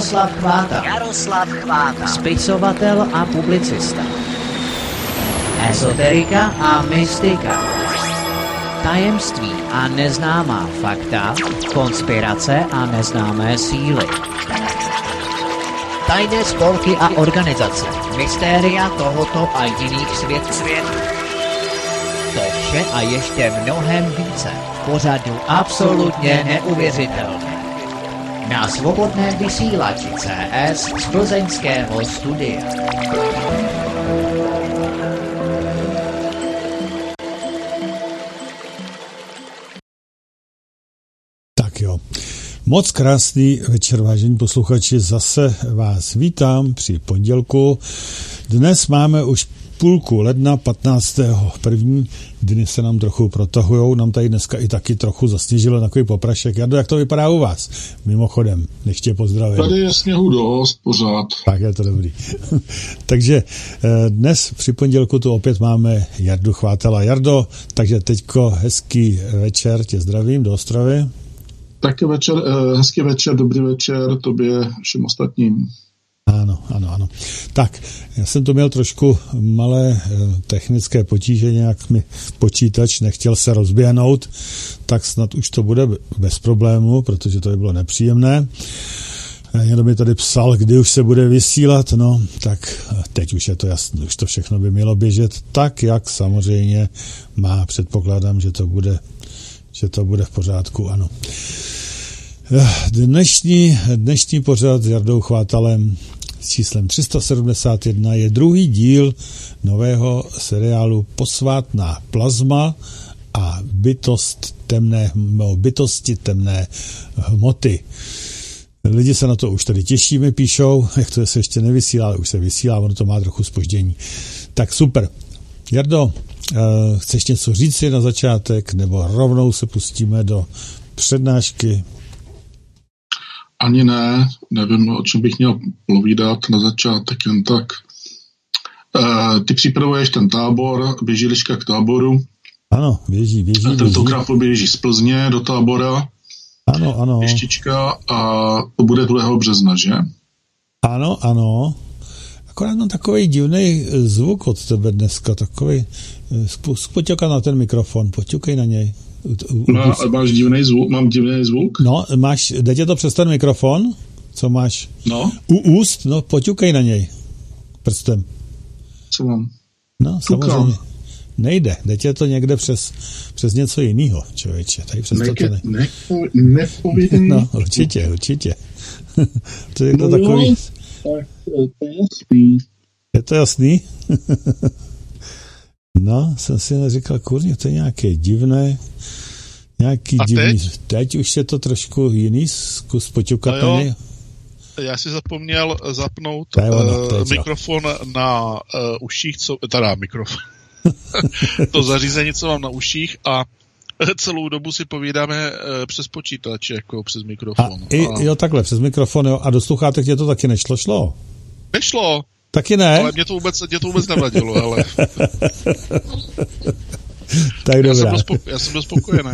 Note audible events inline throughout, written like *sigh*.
Jaroslav Chváta. Jaroslav Chváta. Spisovatel a publicista. Ezoterika a mystika. Tajemství a neznámá fakta, konspirace a neznámé síly. Tajné spolky a organizace, mystéria tohoto a jiných světů. Svět. To vše a ještě mnohem více. Pořadu absolutně neuvěřitelné. Na svobodném vysílači CS z plzeňského studia. Tak jo. Moc krásný večer, vážení posluchači. Zase vás vítám při pondělku. Dnes máme už půlku ledna, 15. první. Dny se nám trochu protahujou. Nám tady dneska i taky trochu zasněžilo takový poprašek. Jardo, jak to vypadá u vás? Mimochodem, než tě pozdravím. Tady je sněhu dost, pořád. Tak je to dobrý. *laughs* takže eh, dnes při pondělku tu opět máme Jardu Chvátela. Jardo, takže teďko hezký večer, tě zdravím do Ostravy. Taky večer, eh, hezký večer, dobrý večer tobě všem ostatním. Ano, ano, ano. Tak, já jsem to měl trošku malé eh, technické potíže, nějak mi počítač nechtěl se rozběhnout, tak snad už to bude bez problému, protože to by bylo nepříjemné. Eh, Jenom mi tady psal, kdy už se bude vysílat, no, tak eh, teď už je to jasné, už to všechno by mělo běžet tak, jak samozřejmě má. Předpokládám, že to bude, že to bude v pořádku, ano. Dnešní, dnešní pořad s Jardou Chvátalem s číslem 371 je druhý díl nového seriálu Posvátná plazma a bytost temné, bytosti temné hmoty. Lidi se na to už tady těší, mi píšou, jak to se ještě nevysílá, ale už se vysílá, ono to má trochu spoždění. Tak super. Jardo, chceš něco říct si na začátek, nebo rovnou se pustíme do přednášky? Ani ne, nevím, o čem bych měl povídat na začátek, jen tak. E, ty připravuješ ten tábor, běží liška k táboru. Ano, běží, běží. A tentokrát poběží z Plzně do tábora. Ano, ano. Pěštička a to bude 2. března, že? Ano, ano. Akorát mám takový divný zvuk od tebe dneska, takový. Poťukaj na ten mikrofon, poťukej na něj. No, máš divný zvuk, mám divný zvuk? No, máš, jde tě to přes ten mikrofon? Co máš? No. U úst? No, poťukej na něj. Prstem. Co mám? No, Tukám. samozřejmě. Nejde, jde tě to někde přes, přes něco jiného, člověče. Tady přes Neke, to ne... nepo. No, určitě, určitě. *laughs* to je to No takový... jo, tak to je jasný. Je to jasný? *laughs* no, jsem si říkal, kurně, to je nějaké divné, nějaký A divný... teď? teď už je to trošku jiný, zkus poťukat No jo. Já si zapomněl zapnout ono, uh, mikrofon na uh, uších, co, teda mikrofon. *laughs* to zařízení, co mám na uších a celou dobu si povídáme uh, přes počítač, jako přes A, mikrofon. i, jo, takhle, přes mikrofon, jo. A do sluchátek tě to taky nešlo, šlo? Nešlo, Taky ne? ale mě to vůbec, mě to vůbec nevadilo, ale *laughs* tak já jsem, dobrá. byl spoko- já jsem byl spokojený.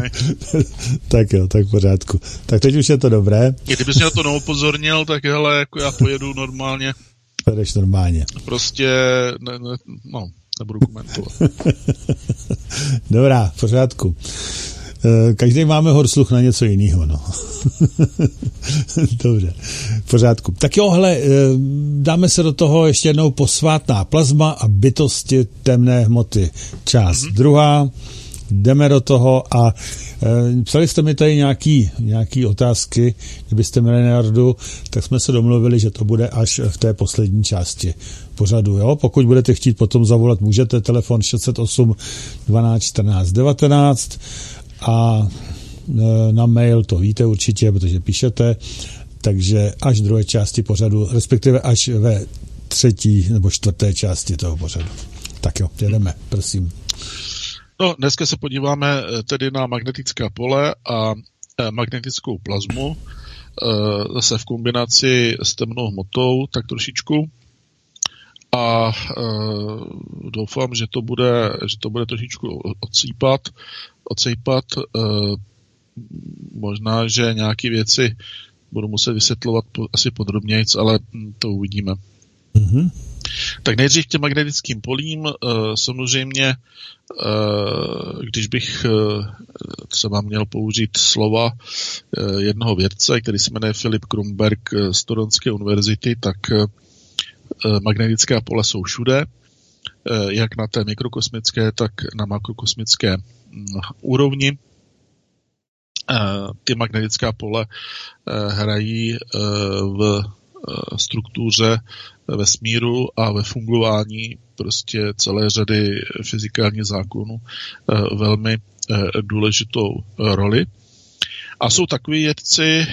*laughs* tak jo, tak v pořádku. Tak teď už je to dobré, I kdybys mě na to neupozornil, tak hele, jako já pojedu normálně, jdeš normálně. prostě, ne, ne, no, nebudu komentovat. *laughs* Dobrá, v pořádku. Eh, Každý máme horsluch na něco jiného, no. *laughs* Dobře, v pořádku. Tak jo, hele, eh, dáme se do toho ještě jednou posvátná plazma a bytosti temné hmoty. Část mm-hmm. druhá, jdeme do toho a e, psali jste mi tady nějaký, nějaký otázky, kdybyste měli Jardu, tak jsme se domluvili, že to bude až v té poslední části pořadu. Jo? Pokud budete chtít potom zavolat, můžete telefon 608 12 14 19 a e, na mail to víte určitě, protože píšete, takže až druhé části pořadu, respektive až ve třetí nebo čtvrté části toho pořadu. Tak jo, jedeme, prosím. No, dneska se podíváme eh, tedy na magnetická pole a eh, magnetickou plazmu, zase v kombinaci s temnou hmotou, tak trošičku. A doufám, že to bude, že to bude trošičku odsýpat, odsejpat. Možná, že nějaké věci budu muset vysvětlovat asi podrobněji, ale hm, to uvidíme. Mm-hmm. Tak nejdřív k těm magnetickým polím. Samozřejmě, když bych třeba měl použít slova jednoho vědce, který se jmenuje Filip Krumberg z Toronské univerzity, tak magnetická pole jsou všude Eh, jak na té mikrokosmické, tak na makrokosmické úrovni. Eh, ty magnetická pole eh, hrají v struktuře vesmíru a ve fungování prostě celé řady fyzikálních zákonů velmi důležitou roli. A jsou takový vědci,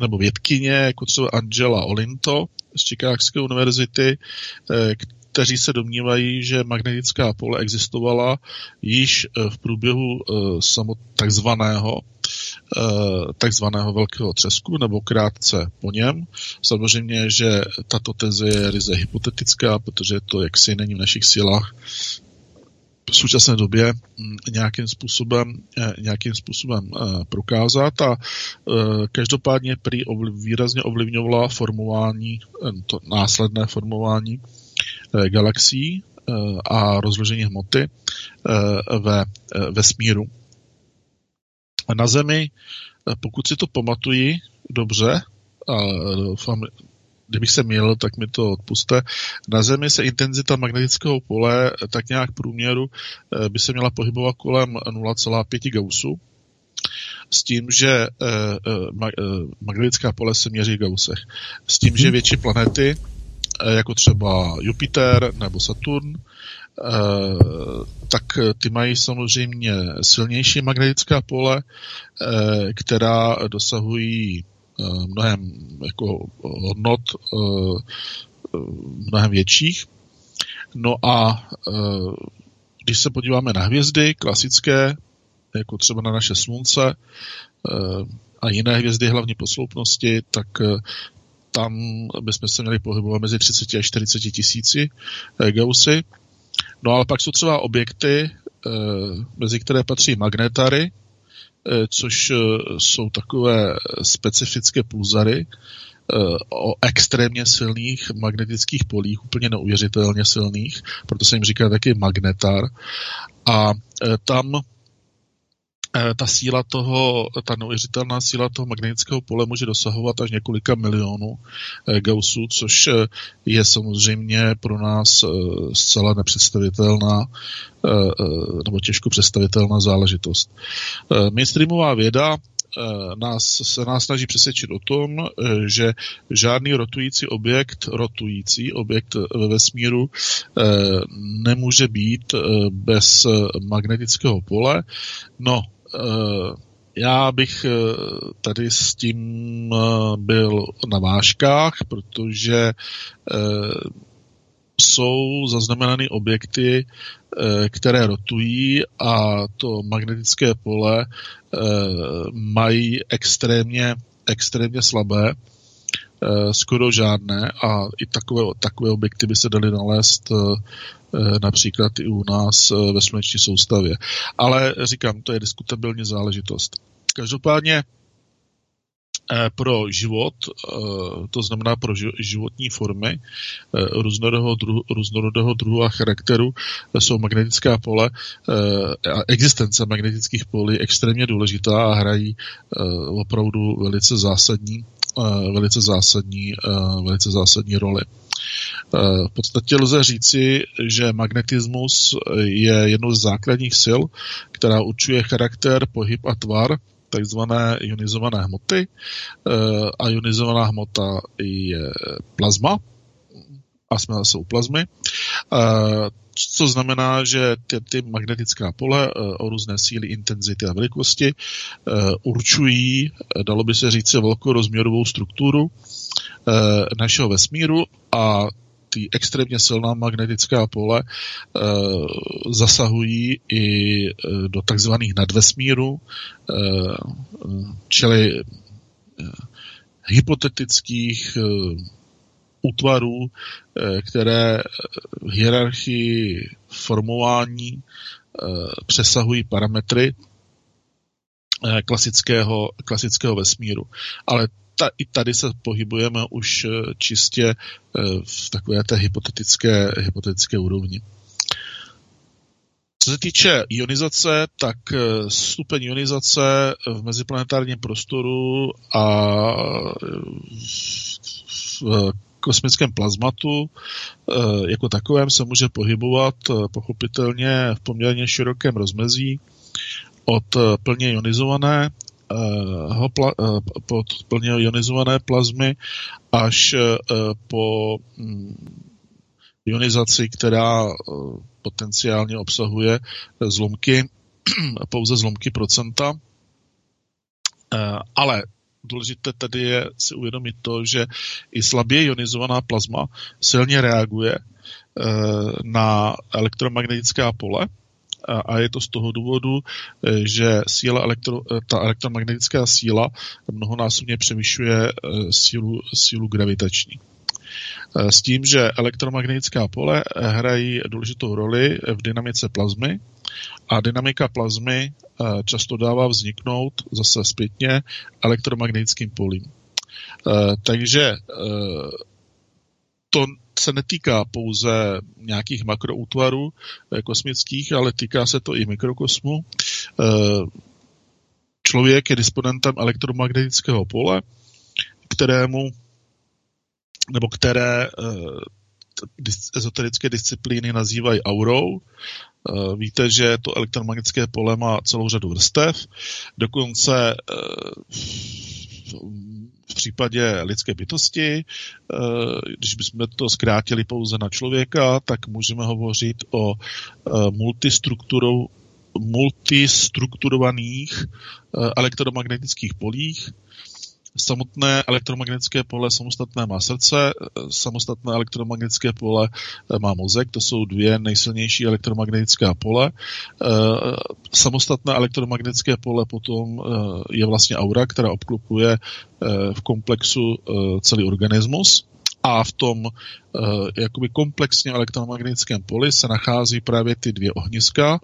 nebo vědkyně, jako třeba Angela Olinto z Chicagské univerzity, kteří se domnívají, že magnetická pole existovala již eh, v průběhu eh, takzvaného eh, takzvaného velkého třesku, nebo krátce po něm. Samozřejmě, že tato teze je ryze hypotetická, protože to jaksi není v našich silách v současné době hm, nějakým způsobem, nějakým způsobem prokázat a každopádně prý výrazně ovlivňovala formování, to následné formování galaxií eh, a rozložení hmoty eh, ve vesmíru. Na Zemi, pokud si to pamatuji dobře, a doufám, kdybych se měl, tak mi to odpuste. Na Zemi se intenzita magnetického pole tak nějak průměru by se měla pohybovat kolem 0,5 Gaussu, s tím, že magnetická pole se měří v Gaussech. S tím, že mhm. větší planety Eh, jako třeba Jupiter nebo Saturn, eh, tak ty mají samozřejmě silnější magnetická pole, eh, která dosahují mnohem jako hodnot mnohem větších. No a když se podíváme na hvězdy klasické, jako třeba na naše slunce a jiné hvězdy hlavní posloupnosti, tak tam bychom se měli pohybovat mezi 30 a 40 tisíci eh, Gaussy. No ale pak jsou třeba objekty, eh, mezi které patří magnetary, eh, což jsou takové specifické pulzary o extrémně silných magnetických polích, úplně neuvěřitelně silných, proto se jim říká taky magnetar. A tam ta síla toho, ta neuvěřitelná síla toho magnetického pole může dosahovat až několika milionů eh, Gaussů, což eh, je samozřejmě pro nás zcela nepředstavitelná nebo těžko představitelná záležitost. Mainstreamová věda nás, se nás snaží přesvědčit o tom, že žádný rotující objekt, rotující objekt ve vesmíru nemůže být bez magnetického pole. No, Eh, já bych eh, tady s tím eh, byl na vážkách, protože jsou zaznamenány objekty, které rotují a to magnetické pole mají extrémně, extrémně slabé, skoro žádné a i takové, takové objekty by se daly nalézt Eh, například i u nás eh, ve sluneční soustavě. Ale říkám, to je diskutabilní záležitost. Každopádně eh, pro život, to znamená pro životní formy různorodého druhu, různorodého druhu a charakteru, jsou magnetická pole a existence magnetických polí extrémně důležitá a hrají opravdu velice zásadní, velice zásadní, velice zásadní roli. Eh, v podstatě lze říci, že magnetismus je jednou z základních sil, která určuje charakter, pohyb a tvar takzvané ionizované hmoty. Eh, a ionizovaná hmota je plazma, a jsme zase u plazmy, eh, co znamená, že ty, ty magnetická pole o různé síly, intenzity a velikosti určují, dalo by se říct, velkorozměrovou strukturu našeho vesmíru a ty extrémně silná magnetická pole e, zasahují i do takzvaných nadvesmírů, e, čili hypotetických e, útvarů, e, které v hierarchii formování e, přesahují parametry klasického, klasického vesmíru. Ale ta, i tady se pohybujeme už čistě v takové té hypotetické, hypotetické úrovni. Co se týče ionizace, tak stupeň ionizace v meziplanetárním prostoru a v kosmickém plazmatu eh, jako takovém se může pohybovat eh, pochopitelně v poměrně širokém rozmezí od eh, plně ionizované pod plně ionizované plazmy až po mm, ionizaci, která potenciálně obsahuje zlomky, *clears throat* pouze zlomky procenta. Ale důležité tady je si uvědomit to, že i slabě ionizovaná plazma silně reaguje eh, na elektromagnetická pole a je to z toho důvodu, eh, že síla elektro, eh, ta elektromagnetická síla mnohonásobně převyšuje sílu, sílu gravitační. S tím, že elektromagnetická pole hrají důležitou roli v dynamice plazmy a dynamika plazmy eh, často dává vzniknout zase zpětně elektromagnetickým polím. Eh, takže eh, to se netýká pouze nějakých makroútvarů kosmických, ale týká se to i mikrokosmu. Člověk je disponentem elektromagnetického pole, kterému nebo které ezoterické disciplíny nazývají aurou. Eh, víte, že to elektromagnetické pole má celou řadu vrstev, dokonce eh, v případě lidské bytosti, eh, když bychom to zkrátili pouze na člověka, tak můžeme hovořit o multistrukturovaných elektromagnetických polích, Samotné elektromagnetické pole samostatné má srdce, samostatné elektromagnetické pole eh, má mozek, to jsou dvě nejsilnější elektromagnetická pole. Eh, samostatné elektromagnetické pole potom eh, je vlastně aura, která obklopuje v komplexu celý organismus a v tom uh, jakoby komplexně elektromagnetickém poli se nachází právě ty dvě ohniska,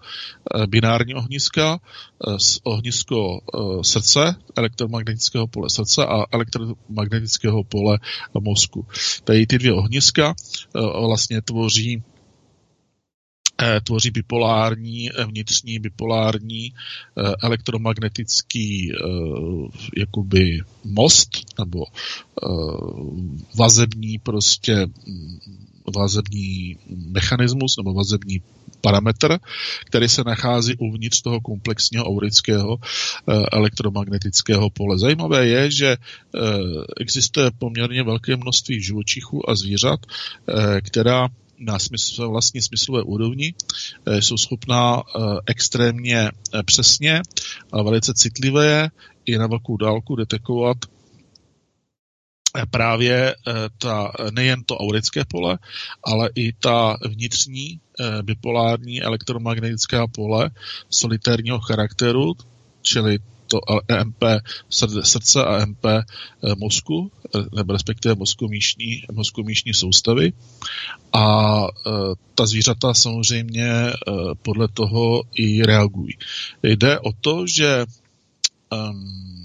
uh, binární ohniska, uh, ohnisko srdce, elektromagnetického pole srdce a elektromagnetického pole mozku. Tady ty dvě ohniska vlastně tvoří tvoří bipolární, eh, vnitřní bipolární eh, elektromagnetický jakoby most nebo vazební prostě mm, vazební mechanismus nebo vazební parametr, který se nachází uvnitř toho komplexního aurického elektromagnetického pole. Zajímavé je, že existuje poměrně velké množství živočichů a zvířat, která na smysl, vlastní smyslové úrovni eh, jsou schopná eh, extrémně eh, přesně a velice citlivé i na velkou dálku detekovat právě ta, nejen to aurické pole, ale i ta vnitřní bipolární elektromagnetická pole solitérního charakteru, čili to EMP srdce a EMP eh, mozku, eh, nebo respektive mozkomíšní, mozkomíšní soustavy. A eh, ta zvířata samozřejmě podle toho i reagují. Jde o to, že um,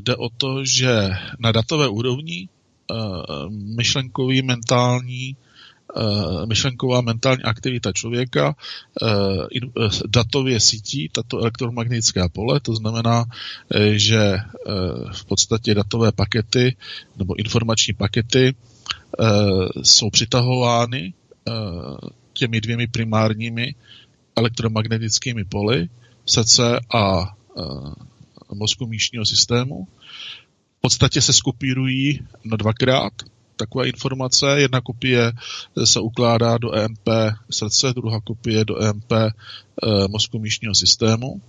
jde o to, že na datové úrovni myšlenkový, mentální myšlenková mentální aktivita člověka eh, eh, datově sítí tato elektromagnetická pole, to znamená, že v podstatě datové pakety nebo informační pakety jsou přitahovány těmi dvěmi primárními elektromagnetickými poli srdce a mozku míšního systému. V podstatě se skopírují na dvakrát taková informace. Jedna kopie se ukládá do EMP srdce, druhá kopie do EMP eh, mozku míšního systému.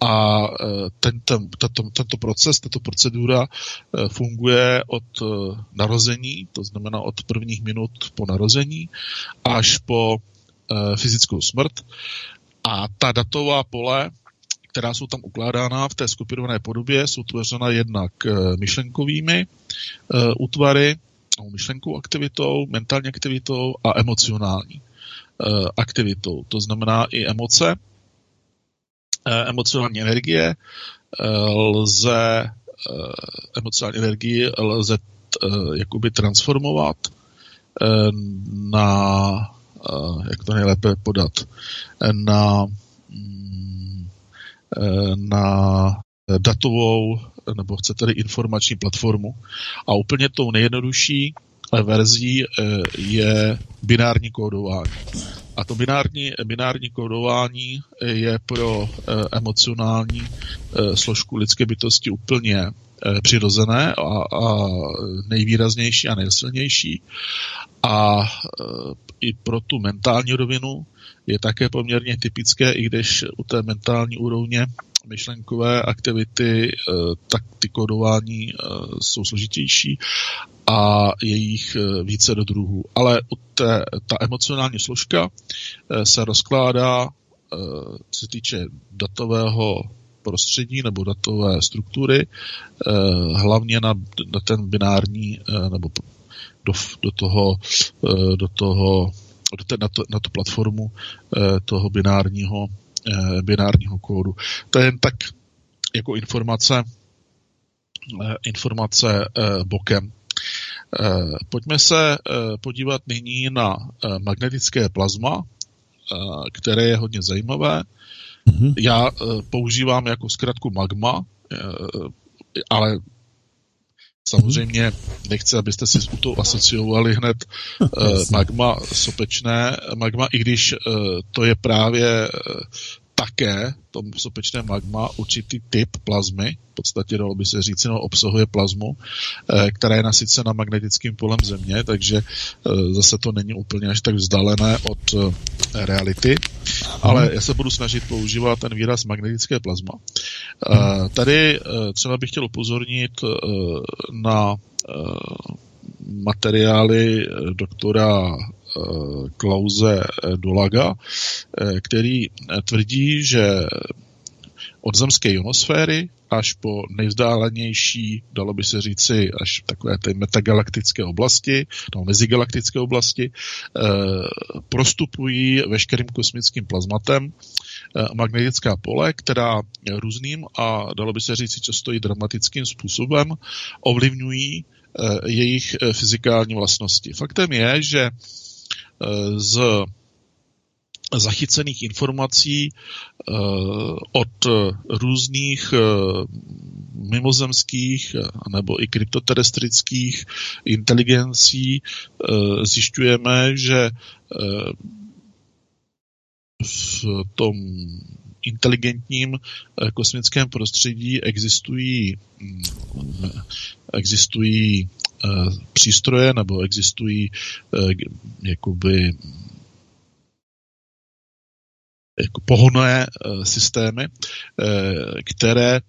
A eh, tento, tato, tento proces, tato procedura eh, funguje od narození, to znamená od prvních minut po narození, až po fyzickou smrt. A ta datová pole která jsou tam ukládána v té skupinované podobě, jsou tvořena jednak myšlenkovými útvary, myšlenkou aktivitou, mentální aktivitou a emocionální uh, aktivitou. To znamená i emoce, uh, emocionální energie uh, lze emocionální energii lze jakoby transformovat na, jak to nejlépe podat, na, mm, na datovou nebo chcete-li informační platformu. A úplně tou nejjednodušší verzí je binární kódování. A to binární, binární kódování je pro emocionální složku lidské bytosti úplně přirozené a, a nejvýraznější a nejsilnější. A i pro tu mentální rovinu je také poměrně typické, i když u té mentální úrovně myšlenkové aktivity, tak ty kódování jsou složitější a je jich více do druhů. Ale té, ta emocionální složka se rozkládá, co se týče datového prostředí nebo datové struktury, hlavně na, na ten binární nebo do, do toho, do toho do té, na, to, na tu platformu toho binárního, binárního kódu. To je jen tak jako informace, informace bokem. Pojďme se podívat nyní na magnetické plazma, které je hodně zajímavé. Mm-hmm. Já používám jako zkratku magma, ale Samozřejmě nechci, abyste si u toho asociovali hned uh, magma sopečné. Magma, i když uh, to je právě uh, také to sopečné magma určitý typ plazmy, v podstatě dalo by se říct, no, obsahuje plazmu, eh, která je nasycena magnetickým polem Země, takže eh, zase to není úplně až tak vzdálené od eh, reality, ale já se budu snažit používat ten výraz magnetické plazma. Tady třeba bych chtěl upozornit na materiály doktora Klauze Dolaga, který tvrdí, že od zemské ionosféry až po nejvzdálenější, dalo by se říci, až takové ty metagalaktické oblasti, no mezigalaktické oblasti, eh, prostupují veškerým kosmickým plazmatem eh, magnetická pole, která různým a dalo by se říci často i dramatickým způsobem ovlivňují eh, jejich fyzikální vlastnosti. Faktem je, že z zachycených informací od různých mimozemských nebo i kryptoterestrických inteligencí zjišťujeme, že v tom inteligentním kosmickém prostředí existují, existují přístroje nebo existují jakoby jako pohonné systémy, které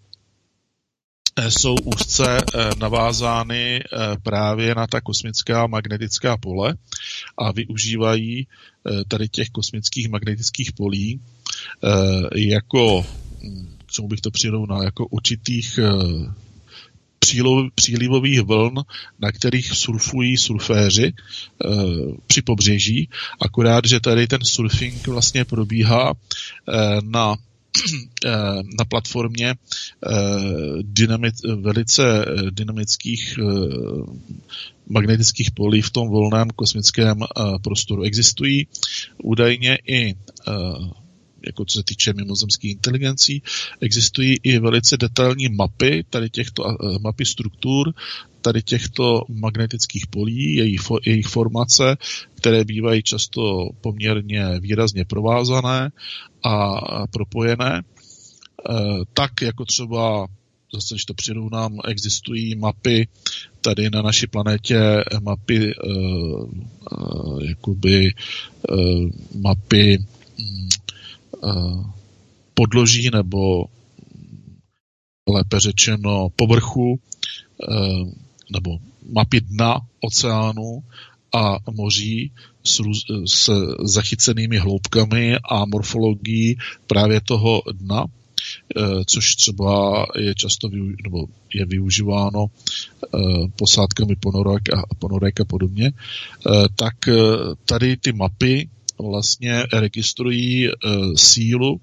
jsou úzce navázány právě na ta kosmická magnetická pole a využívají tady těch kosmických magnetických polí jako, k čemu bych to přirovnal, jako určitých přílivových vln, na kterých surfují surféři e, při pobřeží, akorát, že tady ten surfing vlastně probíhá e, na *clears throat* na platformě dynamic, velice dynamických magnetických polí v tom volném kosmickém prostoru. Existují údajně i jako co se týče mimozemských inteligencí, existují i velice detailní mapy tady těchto mapy struktur, tady těchto magnetických polí, jejich, jejich formace, které bývají často poměrně výrazně provázané a propojené, tak jako třeba zase, když to přirovnám, existují mapy tady na naší planetě, mapy uh, uh, jakoby uh, mapy podloží nebo lépe řečeno povrchu nebo mapy dna oceánu a moří s, s zachycenými hloubkami a morfologií právě toho dna, což třeba je často nebo je využíváno posádkami ponorek a, ponorek a podobně, tak tady ty mapy vlastně registrují uh, sílu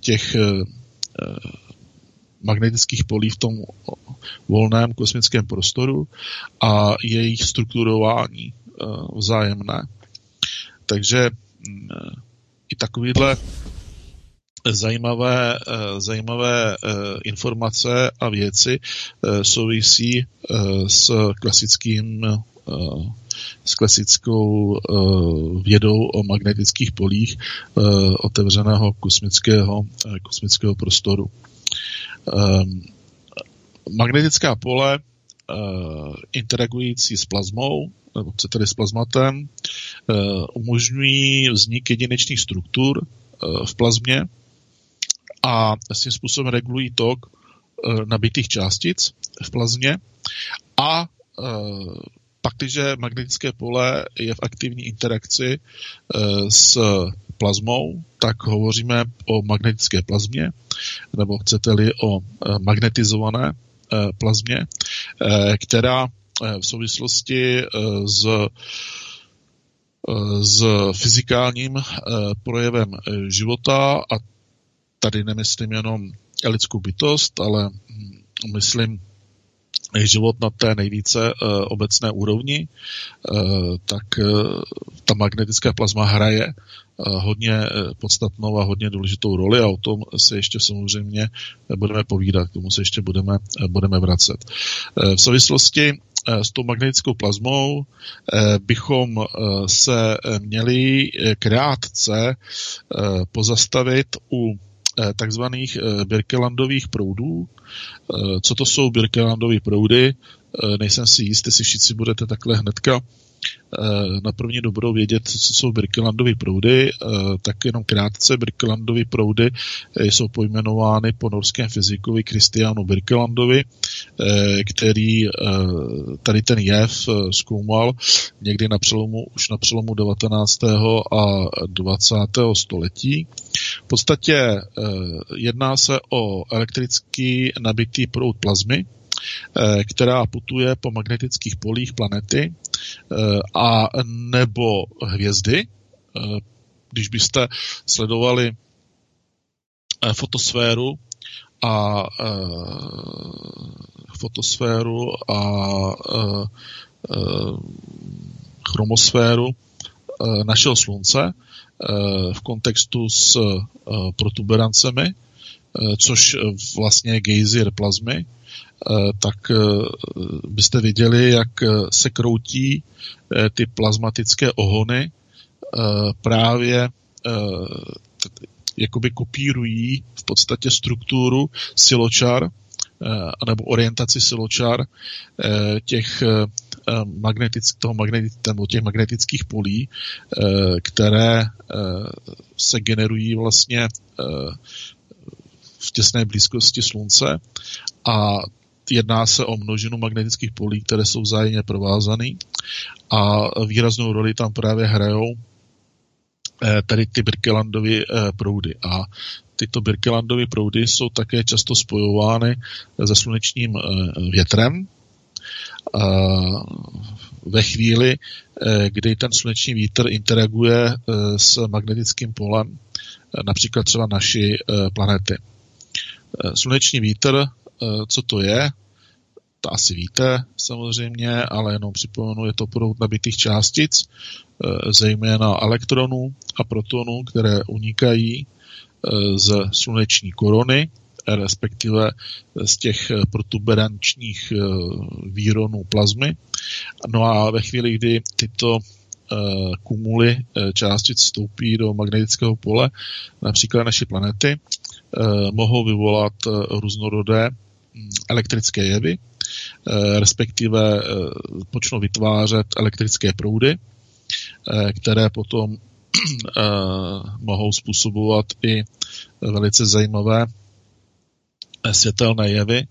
těch uh, magnetických polí v tom volném kosmickém prostoru a jejich strukturování vzájemné. Takže mm, i takovýhle zajímavé, zajímavé informace a věci souvisí s klasickým s klasickou uh, vědou o magnetických polích uh, otevřeného kosmického, uh, kosmického prostoru. Um, magnetická pole uh, interagující s plazmou, nebo chcete s plazmatem, uh, umožňují vznik jedinečných struktur uh, v plazmě a tím způsobem regulují tok nabitých částic v plazmě a pakliže magnetické pole je v aktivní interakci eh, s plazmou, tak hovoříme o magnetické plazmě, nebo chcete-li o eh, magnetizované eh, plazmě, která v souvislosti s s fyzikálním projevem života a tady nemyslím jenom lidskou bytost, ale hm, myslím život na té nejvíce uh, obecné úrovni, uh, tak uh, ta magnetická plazma hraje hodně podstatnou a hodně důležitou roli a o tom se ještě samozřejmě budeme povídat, k tomu se ještě budeme, budeme vracet. V souvislosti s tou magnetickou plazmou bychom se měli krátce pozastavit u Eh, takzvaných eh, Birkelandových proudů. Eh, co to jsou Birkelandové proudy? Nejsem si jist, jestli všichni budete takhle hnedka Eh, na první dobrou vědět, co jsou Birkelandové proudy, eh, tak jenom krátce Birkelandové proudy eh, jsou pojmenovány po norském fyzikovi Kristianu Birkelandovi, který tady ten jev zkoumal někdy na přelomu, už na přelomu 19. a 20. století. V podstatě jedná se o elektrický nabitý proud plazmy, která putuje po magnetických polích planety Eh, a nebo hvězdy. Eh, když byste sledovali eh, fotosféru a fotosféru a chromosféru našeho slunce v kontextu s protuberancemi, což vlastně je gejzir plazmy, Eh, tak eh, byste viděli, jak eh, se kroutí ty plazmatické ohony právě jakoby kopírují v podstatě strukturu siločar nebo orientaci siločar těch magnetic, toho magnetic, nebo těch magnetických polí, které se generují vlastně v těsné blízkosti slunce. A jedná se o množinu magnetických polí, které jsou vzájemně provázané a výraznou roli tam právě hrajou eh, tady ty Birkelandovy eh, proudy. A tyto Birkelandovy proudy jsou také často spojovány se slunečním eh, větrem. Ve chvíli, kdy ten sluneční vítr interaguje s magnetickým polem, například třeba naší planety. Sluneční vítr, co to je? to asi víte samozřejmě, ale jenom připomenu, je to proud nabitých částic, eh, zejména elektronů a protonů, které unikají eh, z sluneční korony, respektive z těch protuberančních eh, výronů plazmy. No a ve chvíli, kdy tyto kumuly částic vstoupí do magnetického pole, například naší planety, mohou vyvolat různorodé elektrické jevy, Eh, respektive eh, počnou vytvářet elektrické proudy, eh, které potom mohou způsobovat i velice zajímavé světelné jevy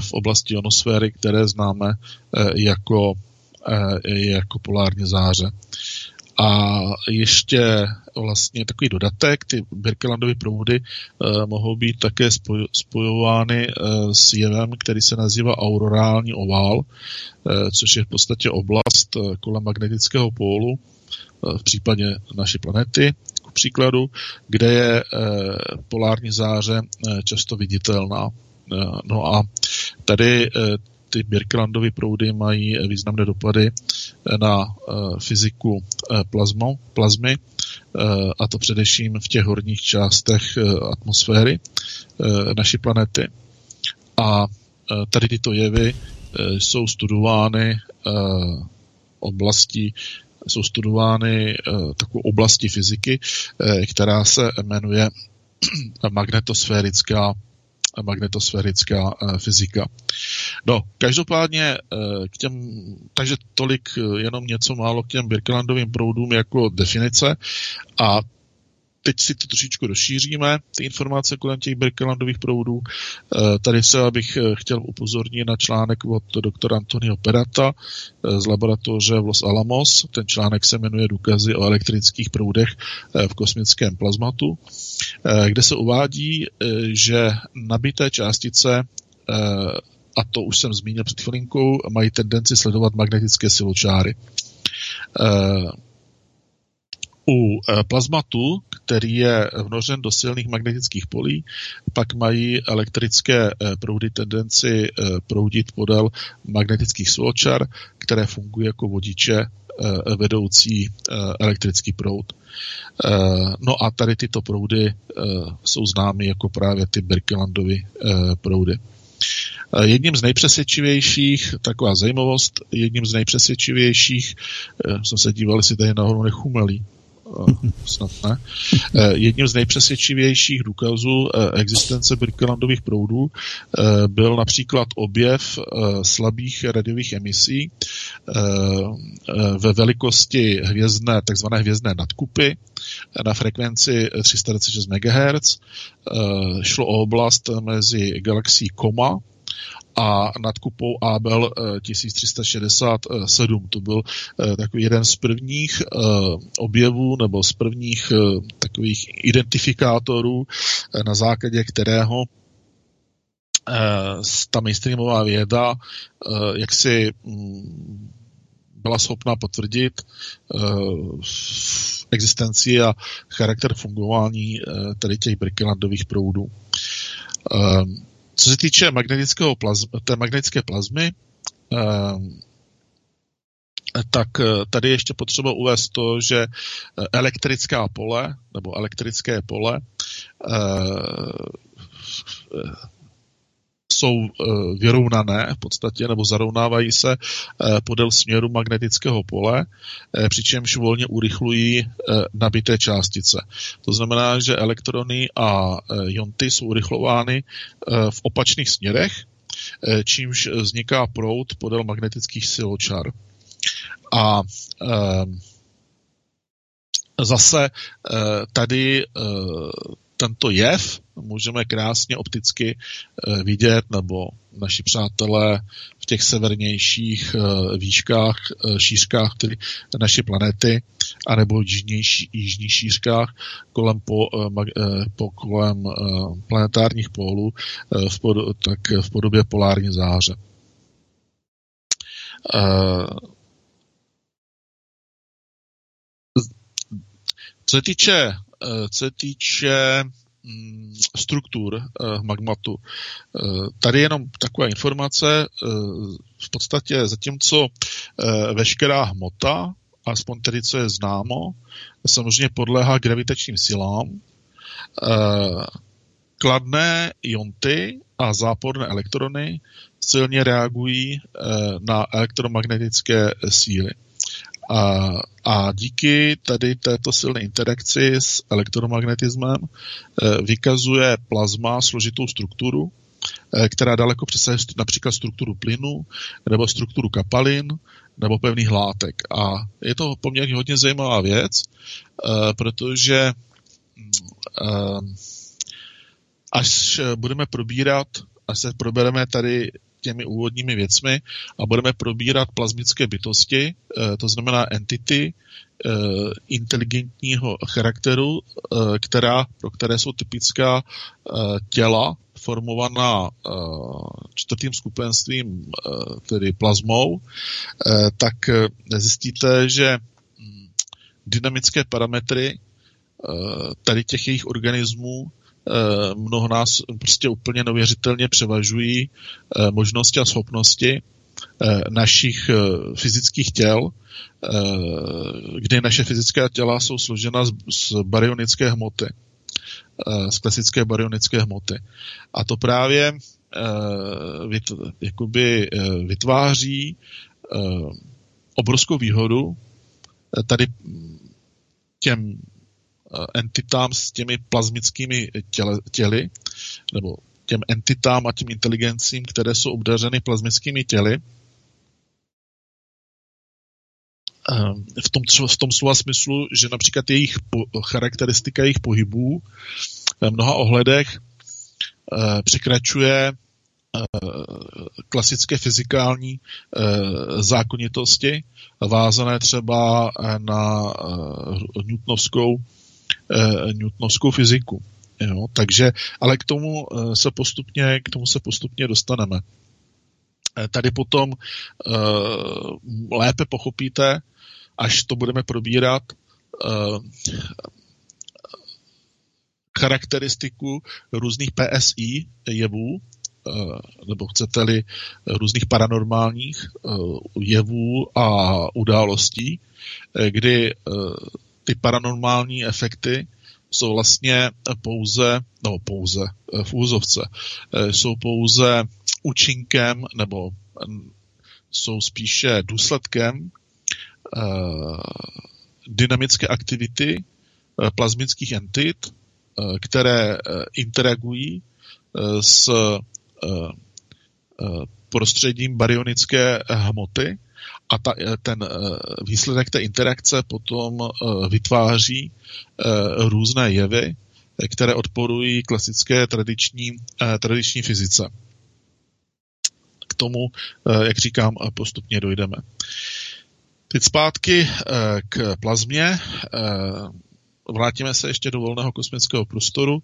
v oblasti ionosféry, které známe jako, jako polární záře. A ještě vlastně takový dodatek, ty Birkelandovy proudy uh, mohou být také spoj, spojovány uh, s jevem, který se nazývá aurorální ovál, uh, což je v podstatě oblast uh, kolem magnetického pólu uh, v případě naší planety, k příkladu, kde je uh, polární záře uh, často viditelná. No a tady ty Birkelandovy proudy mají významné dopady na fyziku plazmo, plazmy, a to především v těch horních částech atmosféry naší planety. A tady tyto jevy jsou studovány oblasti jsou studovány takové oblasti fyziky, která se jmenuje *clears throat* magnetosférická magnetosférická uh, fyzika. No, každopádně uh, k těm, takže tolik uh, jenom něco málo k těm Birkelandovým proudům jako definice a teď si to trošičku rozšíříme, ty informace kolem těch Birkelandových proudů. Eh, tady se bych eh, chtěl upozornit na článek od doktora Antonio Perata eh, z laboratoře v Los Alamos. Ten článek se jmenuje Důkazy o elektrických proudech v kosmickém plazmatu, kde se uvádí, že nabité částice a to už jsem zmínil před chvilinkou, mají tendenci sledovat magnetické siločáry. U plazmatu, který je vnořen do silných magnetických polí, pak mají elektrické eh, proudy tendenci eh, proudit podél magnetických sloučar, které fungují jako vodiče eh, vedoucí elektrický proud. No a tady tyto proudy jsou známy jako právě ty Birkelandovy proudy. Jedním z nejpřesvědčivějších, taková zajímavost, jedním z nejpřesvědčivějších, jsem se díval, jestli tady nahoru nechumelí, Eh, snad ne. Eh, jedním z nejpřesvědčivějších důkazů eh, existence Birkelandových proudů byl například objev slabých radiových emisí ve velikosti hvězdné, takzvané hvězdné nadkupy na frekvenci 326 MHz. Šlo o oblast mezi galaxií Koma, a nad kupou Abel 1367. To byl eh, takový jeden z prvních eh, objevů nebo z prvních eh, takových identifikátorů, na základě kterého ta mainstreamová věda jak si mm, byla schopna potvrdit existenci a charakter fungování tady těch Birkelandových proudů. Co se týče magnetického plazm, té magnetické plazmy, ehm, tak eh, tady ještě potřeba uvést to, že eh, elektrická pole nebo elektrické pole eh, jsou eh, vyrovnané v podstatě, nebo zarovnávají se eh, podél směru magnetického pole, eh, přičemž volně urychlují nabité částice. To znamená, že elektrony a jonty jsou urychlovány v opačných směrech, čímž vzniká proud podél magnetických siločar. A zase tady tento jev můžeme krásně opticky eh, vidět, nebo naši přátelé v těch severnějších eh, výškách, eh, šířkách tedy naší planety, anebo jižnější, jižních šířkách kolem, po, po, kolem planetárních pólů v, pod, tak v podobě polární záře. Co se týče co se týče mm, struktur eh, magmatu. Eh, tady jenom taková informace, v podstatě zatímco veškerá hmota, aspoň tedy co je známo, samozřejmě podléhá gravitačním silám, kladné ionty a záporné elektrony silně reagují na elektromagnetické síly. A, a díky tady této silné interakci s elektromagnetismem eh, vykazuje plazma složitou strukturu, eh, která daleko přesahuje například strukturu plynu nebo strukturu kapalin nebo pevných látek. A je to poměrně hodně zajímavá věc, eh, protože až budeme probírat, až se probereme tady těmi úvodními věcmi a budeme probírat plazmické bytosti, eh, to znamená entity eh, inteligentního charakteru, eh, která, pro které jsou typická těla formovaná čtvrtým skupenstvím, tedy plazmou, tak zjistíte, že hm, dynamické parametry tady těch jejich organismů mnoho nás prostě úplně neuvěřitelně převažují možnosti a schopnosti našich fyzických těl, kdy naše fyzická těla jsou složena z baryonické hmoty, z klasické baryonické hmoty. A to právě jakoby vytváří obrovskou výhodu tady těm eh, entitám s těmi plazmickými těle, těly, nebo těm entitám a těm inteligencím, které jsou obdařeny plazmickými těly, eh, v tom, v tom slova smyslu, že například jejich po, charakteristika jejich pohybů v mnoha ohledech eh, překračuje klasické fyzikální zákonitosti, vázané třeba na newtonovskou, newtonovskou fyziku. Jo, takže, ale k tomu se postupně, k tomu se postupně dostaneme. Tady potom lépe pochopíte, až to budeme probírat, charakteristiku různých PSI jevů, Eh, nebo chcete-li různých paranormálních eh, jevů a událostí, eh, kdy ty paranormální efekty jsou vlastně pouze, no pouze v úzovce, jsou pouze účinkem nebo jsou spíše důsledkem dynamické aktivity plazmických entit, které interagují s Eh, eh, prostředím baryonické hmoty a ta, eh, ten výsledek té interakce potom vytváří různé jevy, které odporují klasické tradiční, tradiční fyzice. K tomu, jak říkám, postupně dojdeme. Teď zpátky k plazmě. Vrátíme se ještě do volného kosmického prostoru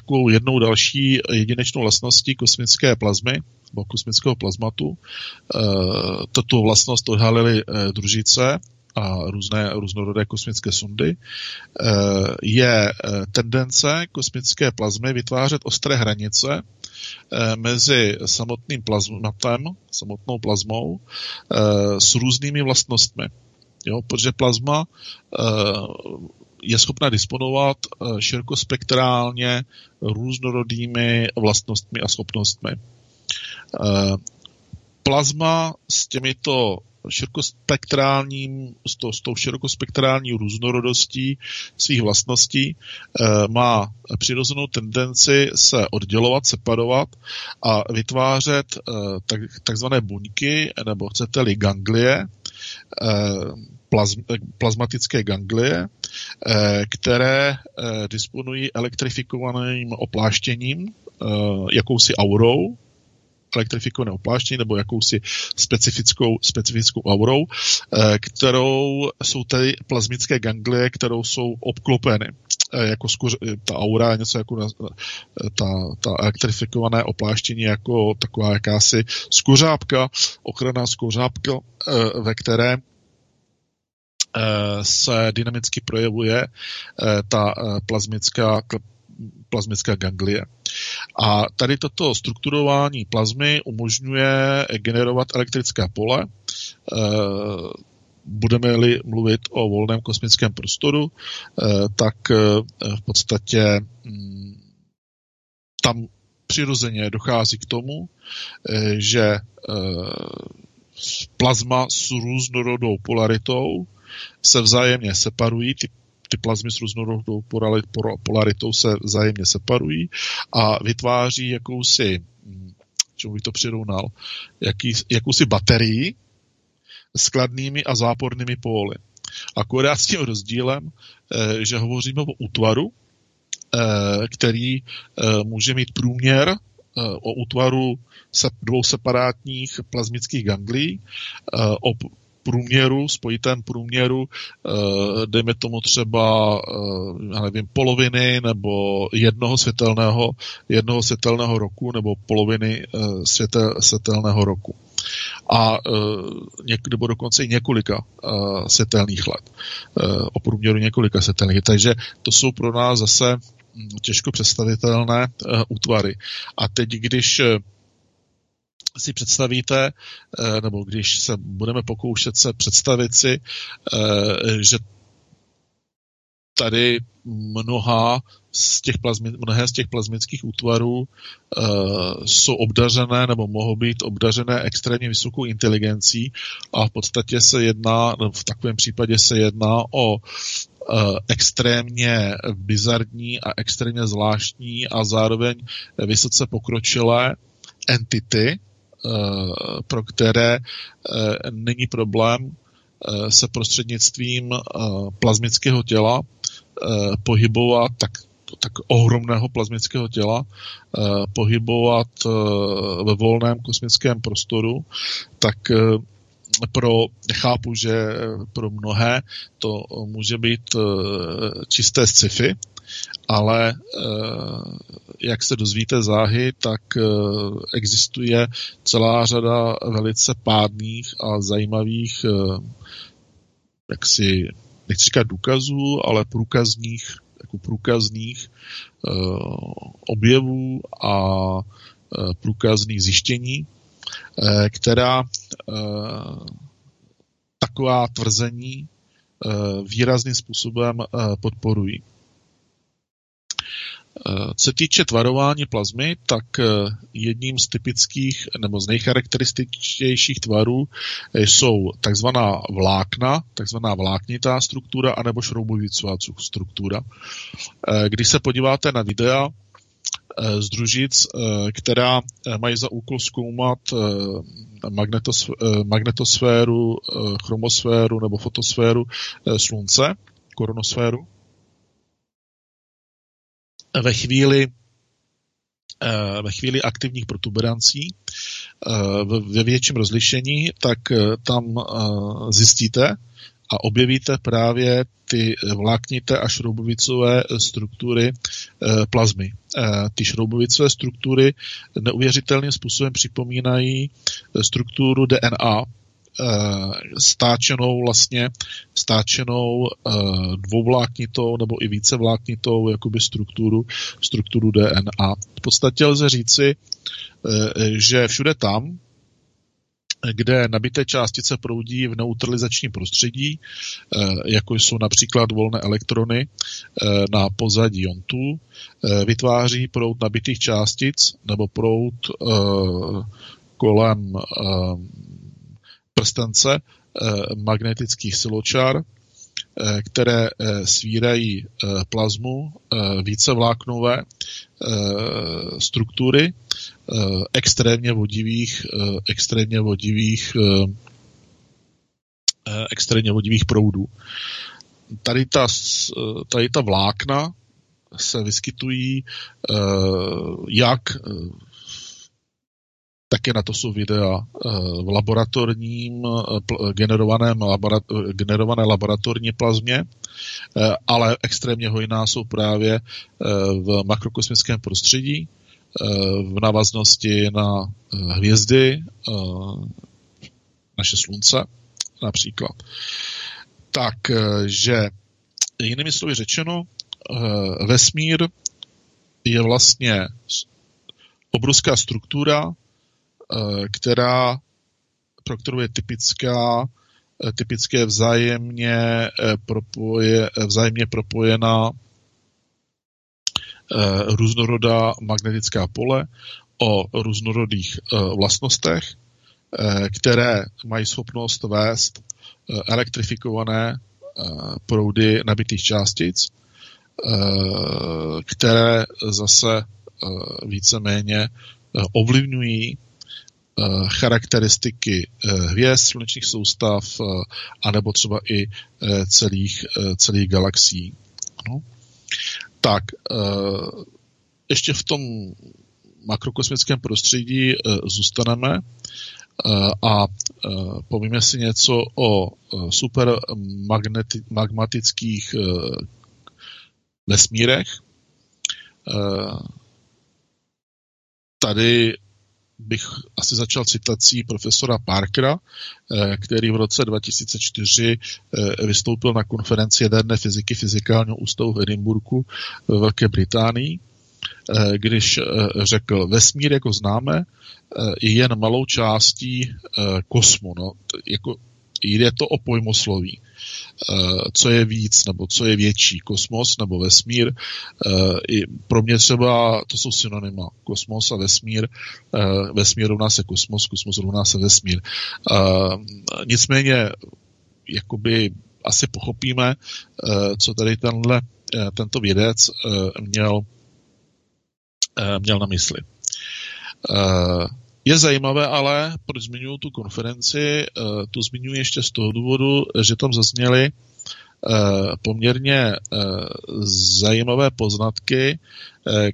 takovou jednou další jedinečnou vlastností kosmické plazmy, nebo kosmického plazmatu. E, Toto vlastnost odhalili e, družice a různé různorodé kosmické sondy, e, je tendence kosmické plazmy vytvářet ostré hranice mezi samotným plazmatem, samotnou plazmou, s různými vlastnostmi. Jo, protože plazma je schopna disponovat eh, širokospektrálně různorodými vlastnostmi a schopnostmi. Eh, plazma s těmito širokospektrálním, s, to, s tou širokospektrální různorodostí svých vlastností e, má přirozenou tendenci se oddělovat, separovat a vytvářet e, tak, takzvané buňky, nebo chcete-li ganglie, plazm, plazmatické ganglie, eh, které eh, disponují elektrifikovaným opláštěním, eh, jakousi aurou, elektrifikované opláštění nebo jakousi specifickou, specifickou aurou, kterou jsou tedy plazmické ganglie, kterou jsou obklopeny. Jako skuř, ta aura je něco jako ta, ta elektrifikované opláštění jako taková jakási skuřápka, ochranná skuřápka, ve které Eh, se dynamicky projevuje eh, ta eh, plazmická, plazmická ganglie. A tady toto strukturování plazmy umožňuje generovat elektrické pole. Budeme-li mluvit o volném kosmickém prostoru, tak v podstatě mm, tam přirozeně dochází k tomu, že plazma s různorodou polaritou se vzájemně separují, ty, ty plazmy s různorodou polaritou se vzájemně separují a vytváří jakousi, hm, čemu bych to přirovnal, jaký, jakousi baterii s kladnými a zápornými póly. Akorát s tím rozdílem, eh, že hovoříme o útvaru, eh, který eh, může mít průměr o útvaru dvou separátních plazmických ganglí, o průměru, spojitém průměru, eh, dejme tomu třeba, eh, já nevím, poloviny nebo jednoho světelného, jednoho světelného roku nebo poloviny eh, světel, světelného roku. A něk, nebo dokonce i několika světelných let. O průměru několika světelných. Takže to jsou pro nás zase těžko představitelné útvary. A teď, když si představíte, nebo když se budeme pokoušet se představit si, že tady mnoha z těch plazmi, mnohé z těch plazmických útvarů uh, jsou obdařené nebo mohou být obdařené extrémně vysokou inteligencí a v podstatě se jedná, v takovém případě se jedná o extrémně bizarní a extrémně zvláštní a zároveň vysoce pokročilé entity, pro které uh, není problém se prostřednictvím plazmického těla pohybovat tak tak ohromného plazmického těla eh, pohybovat eh, ve volném kosmickém prostoru, tak eh, pro, chápu, že pro mnohé to může být čisté sci-fi, ale jak se dozvíte záhy, tak existuje celá řada velice pádných a zajímavých jaksi, nechci říkat důkazů, ale průkazních jako průkazných eh, objevů a eh, průkazných zjištění, eh, která taková tvrzení výrazným způsobem podporují. Co se týče tvarování plazmy, tak eh, jedním z typických nebo z nejcharakterističtějších tvarů eh, jsou takzvaná vlákna, takzvaná vláknitá struktura, anebo šroubovicová struktura. Eh, když se podíváte na videa z družic, která mají za úkol zkoumat magnetosféru, chromosféru nebo fotosféru Slunce, koronosféru, ve chvíli eh, ve chvíli aktivních protuberancí eh, ve větším rozlišení, tak eh, tam zjistíte a objevíte právě ty vláknité a šroubovicové struktury plazmy. Ty šroubovicové struktury neuvěřitelným způsobem připomínají strukturu DNA, stáčenou vlastně, stáčenou eh, dvouvláknitou nebo i vícevláknitou jakoby strukturu, strukturu DNA. V podstatě lze říci, eh, že všude tam, kde nabité částice proudí v neutralizačním prostředí, jako jsou například volné elektrony na pozadí jontů, vytváří proud nabitých částic nebo proud kolem prstence eh, magnetických siločar, eh, které eh, svírají plazmu vícevláknové struktury extrémně vodivých, extrémně vodivých extrémně vodivých proudů. Tady ta, tady ta vlákna se vyskytují jak také na to jsou videa eh, v laboratorním, eh, generovaném generované laboratorní plazmě, eh, ale extrémně hojná jsou právě v makrokosmickém prostředí, v návaznosti na hvězdy, naše slunce například. Takže jinými slovy řečeno, vesmír je vlastně obrovská struktura, která, pro kterou je typická, eh, typické vzájemně, eh, propoje, vzájemně propojená různorodá magnetická pole o různorodých vlastnostech, které mají schopnost vést elektrifikované proudy nabitých částic, které zase víceméně ovlivňují Eh, charakteristiky eh, hvězd, slunečních soustav, eh, anebo třeba i celých, celých galaxií. No. Tak, ještě v tom makrokosmickém prostředí zůstaneme a povíme si něco o supermagmatických vesmírech. Tady bych asi začal citací profesora Parkera, který v roce 2004 vystoupil na konferenci jaderné fyziky Fyzikálního ústavu v Edinburgu ve Velké Británii, když řekl, vesmír, jako známe, je jen malou částí kosmu. No, jako jde to o pojmosloví. Eh, co je víc nebo co je větší, kosmos nebo vesmír. Eh, I pro mě třeba to jsou synonyma. Kosmos a vesmír. Eh, vesmír rovná se kosmos, kosmos rovná se vesmír. Nicméně jakoby asi pochopíme, co tady tenhle, tento vědec měl, měl na mysli. Je zajímavé ale, proč zmiňuji tu konferenci, eh, tu zmiňuji ještě z toho důvodu, že tam zazněly eh, poměrně eh, zajímavé poznatky,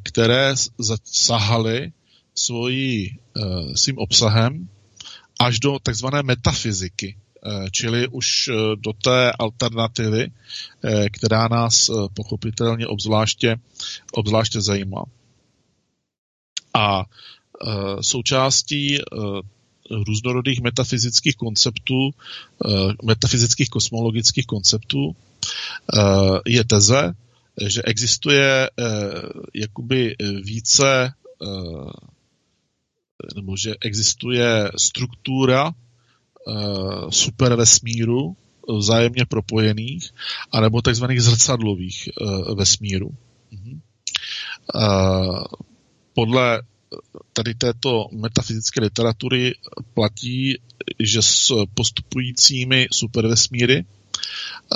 které zasahaly svojí, svým obsahem až do takzvané metafyziky, čili už do té alternativy, která nás pochopitelně obzvláště, obzvláště zajímá. A součástí eh, různorodých metafyzických konceptů, eh, metafyzických kosmologických konceptů je teze, že existuje jakoby více nebo že existuje struktura supervesmíru vzájemně propojených, anebo takzvaných zrcadlových vesmírů. Mhm. Podle tady této metafyzické literatury platí, že s postupujícími supervesmíry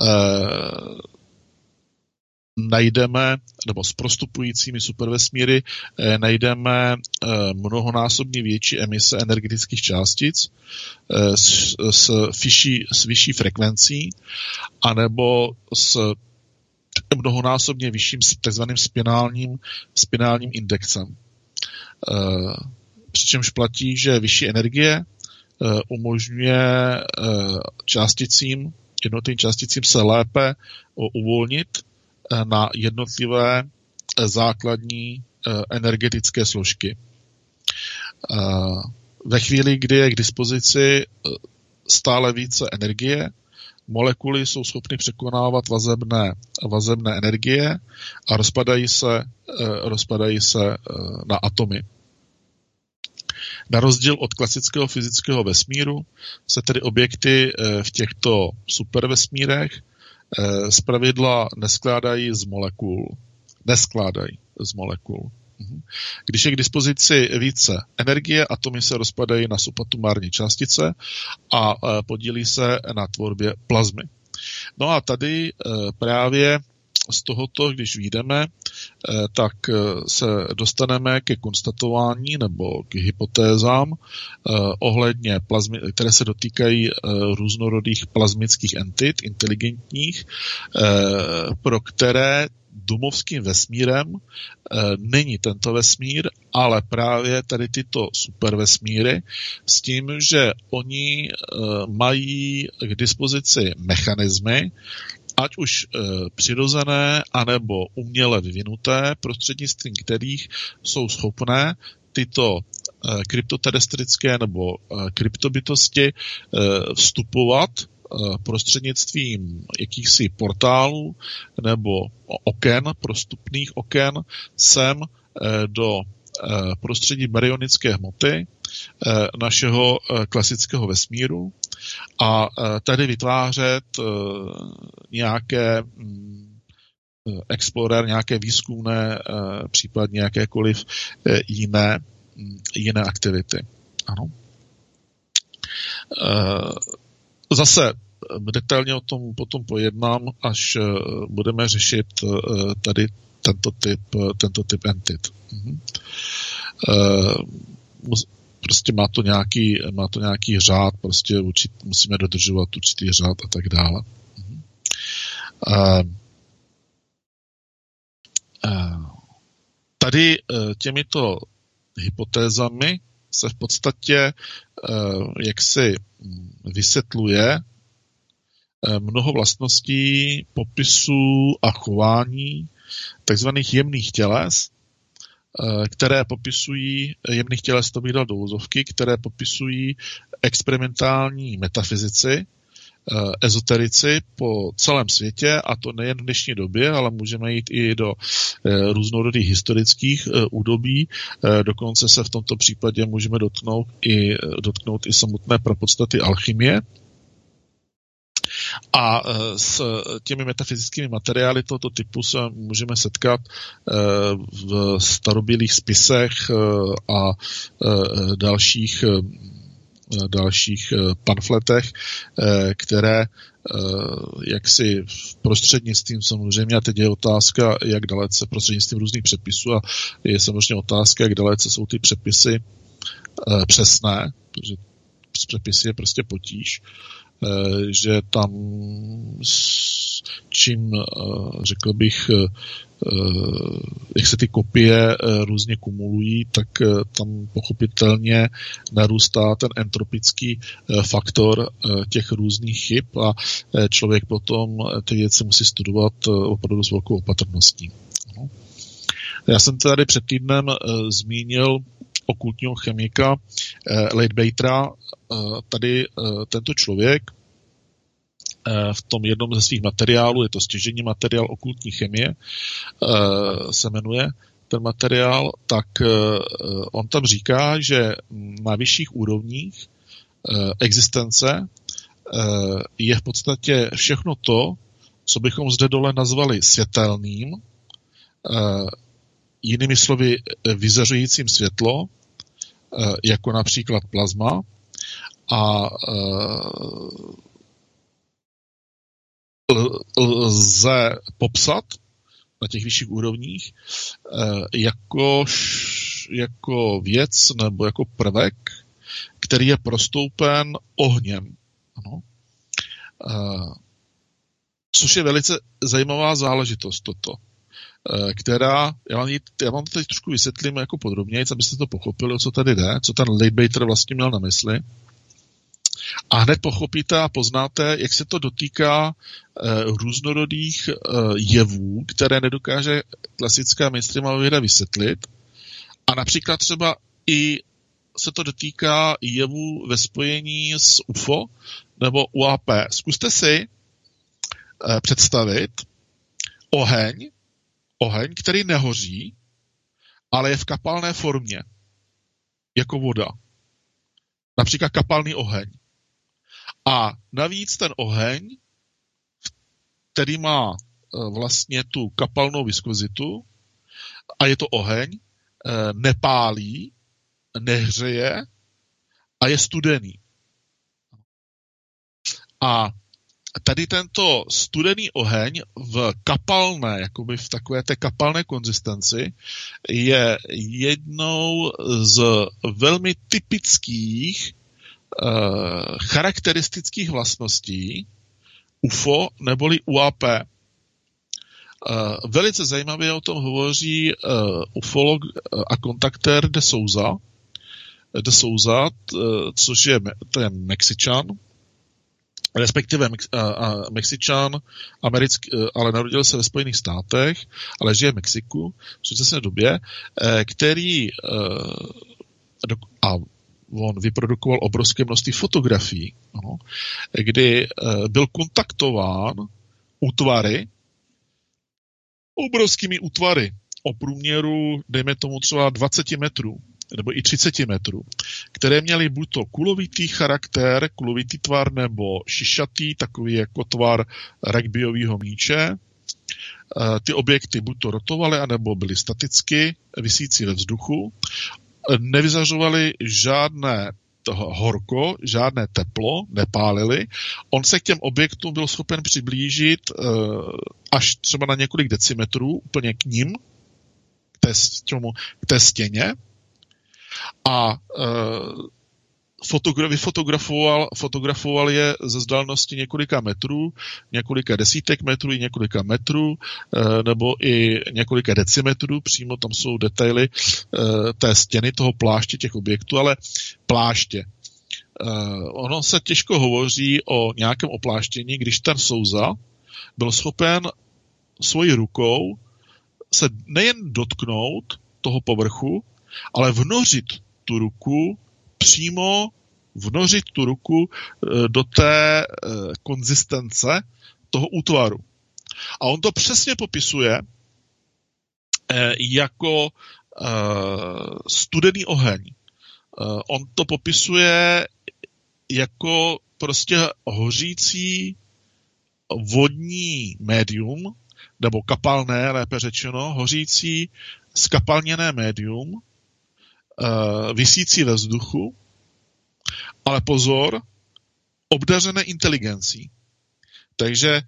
eh, najdeme, nebo s prostupujícími supervesmíry eh, najdeme eh, mnohonásobně větší emise energetických částic eh, s, s, vyšší, s vyšší frekvencí, anebo s mnohonásobně vyšším takzvaným spinálním, spinálním indexem. Eh, přičemž platí, že vyšší energie eh, umožňuje eh, částicím, jednotlivým částicím se lépe uvolnit na jednotlivé základní energetické složky. Ve chvíli, kdy je k dispozici stále více energie, molekuly jsou schopny překonávat vazebné, vazebné energie a rozpadají se, eh, rozpadají se eh, na atomy. Na rozdíl od klasického fyzického vesmíru se tedy objekty eh, v těchto supervesmírech zpravidla neskládají z molekul. Neskládají z molekul. Mhm. Když je k dispozici více energie, atomy se rozpadají na subatomární částice a e, podílí se na tvorbě plazmy. No a tady e, právě z tohoto, když vyjdeme, e, tak se dostaneme ke konstatování nebo k hypotézám ohledně plazmy, které se dotýkají různorodých plazmických entit, inteligentních, pro které domovským vesmírem e, není tento vesmír, ale právě tady tyto supervesmíry s tím, že oni e, mají k dispozici mechanismy, ať už e, přirozené, anebo uměle vyvinuté, prostřednictvím kterých jsou schopné tyto kryptoterestrické nebo kryptobytosti vstupovat Eh, prostřednictvím jakýchsi portálů nebo oken, prostupných oken, sem eh, do eh, prostředí baryonické hmoty našeho klasického vesmíru a tady vytvářet nějaké mm, explorer, nějaké výzkumné, případně jakékoliv jiné, mm, jiné aktivity. Ano. Zase eh, detailně o tom potom pojednám, až eh, budeme řešit eh, tady tento typ, tento typ entit. Mhm. Prostě má to nějaký, má to nějaký řád, prostě určit, musíme dodržovat určitý řád a tak dále. Mhm. Tady těmito hypotézami se v podstatě jak si vysvětluje eh, mnoho vlastností, popisů a chování takzvaných jemných těles, které popisují jemných těles, to bych dal do úzovky, které popisují experimentální metafyzici, Eh, ezoterici po celém světě, a to nejen v dnešní době, ale můžeme jít i do eh, různorodých historických eh, údobí. Dokonce se v tomto případě můžeme dotknout i, dotknout i samotné prapodstaty alchymie, a s těmi metafyzickými materiály tohoto typu se můžeme setkat v starobylých spisech a dalších dalších eh, pamfletech, eh, které eh, jak si prostřednictvím samozřejmě, a teď je otázka, jak dalece prostřednictvím různých přepisů a je samozřejmě otázka, jak dalece jsou ty přepisy přesné, protože s přepisy je prostě potíž, že tam čím, řekl bych, Eh, jak se ty kopie eh, různě kumulují, tak eh, tam pochopitelně narůstá ten entropický faktor těch různých chyb a člověk potom ty věci musí studovat opravdu s velkou opatrností. No. Já jsem tady před týdnem zmínil okultního chemika Leadbatera. Tady tento člověk Eh, v tom jednom ze svých materiálů, je to stěžení materiál okultní chemie, eh, se jmenuje ten materiál, tak eh, on tam říká, že na vyšších úrovních existence je v podstatě všechno to, co bychom zde dole nazvali světelným, jinými slovy vyzařujícím světlo, jako například plazma, a lze popsat na těch vyšších úrovních eh, jako, jako věc nebo jako prvek, který je prostoupen ohněm. Ano. Eh, což je velice zajímavá záležitost toto, eh, která, já vám, já vám to teď trošku vysvětlím jako podrobněji, abyste to pochopili, o co tady jde, co ten Leadbater vlastně měl na mysli a hned pochopíte a poznáte, jak se to dotýká e, různorodých e, jevů, které nedokáže klasická mainstreamová věda vysvětlit. A například třeba i se to dotýká jevů ve spojení s UFO nebo UAP. Zkuste si e, představit oheň, oheň, který nehoří, ale je v kapalné formě, jako voda. Například kapalný oheň. A navíc ten oheň, který má e, vlastně tu kapalnou viskozitu, a je to oheň, e, nepálí, nehřeje a je studený. A tady tento studený oheň v kapalné, jakoby v takové té kapalné konzistenci, je jednou z velmi typických uh, charakteristických vlastností UFO neboli UAP. Uh, eh, velice zajímavě o tom hovoří uh, ufolog a kontaktér de Souza, de Souza, uh, což je, to je Mexičan, respektive Mex, a, a, Mexičan, americký, ale narodil se ve Spojených státech, ale žije v Mexiku v současné době, který a on vyprodukoval obrovské množství fotografií, ano, kdy e, byl kontaktován útvary, obrovskými útvary o průměru, dejme tomu třeba 20 metrů, nebo i 30 metrů, které měly buď to kulovitý charakter, kulovitý tvar, nebo šišatý, takový jako tvar rugbyového míče. E, ty objekty buď to rotovaly, anebo byly staticky, vysící ve vzduchu nevyzařovali žádné horko, žádné teplo, nepálili. On se k těm objektům byl schopen přiblížit uh, až třeba na několik decimetrů, úplně k ním, k té, k té stěně. A uh, fotogra- vyfotografoval fotografoval je ze vzdálenosti několika metrů, několika desítek metrů i několika metrů, e, nebo i několika decimetrů, přímo tam jsou detaily e, té stěny, toho pláště těch objektů, ale pláště. E, ono se těžko hovoří o nějakém opláštění, když ten souza byl schopen svojí rukou se nejen dotknout toho povrchu, ale vnořit tu ruku přímo vnořit tu ruku do té konzistence toho útvaru. A on to přesně popisuje jako studený oheň. On to popisuje jako prostě hořící vodní médium, nebo kapalné, lépe řečeno, hořící skapalněné médium, uh, visící ve vzduchu, ale pozor, obdařené inteligencí. Takže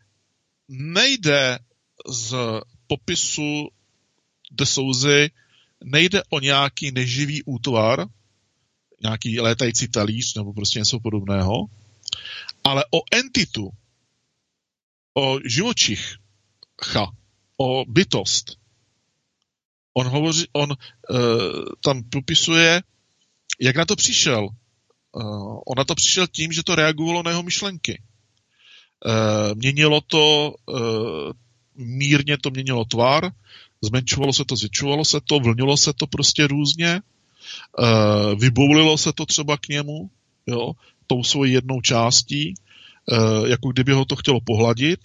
nejde z popisu de Souzy, nejde o nějaký neživý útvar, nějaký létající talíř nebo prostě něco podobného, ale o entitu, o živočicha, o bytost. On hovoří, on uh, tam popisuje, jak na to přišel. Uh, on na to přišel tím, že to reagovalo na jeho myšlenky. Uh, měnilo to, uh, mírně to měnilo tvar, zmenšovalo se to, zvětšovalo se to, vlnilo se to prostě různě, uh, vyboulilo se to třeba k němu, jo, tou svojí jednou částí, jako kdyby ho to chtělo pohladit,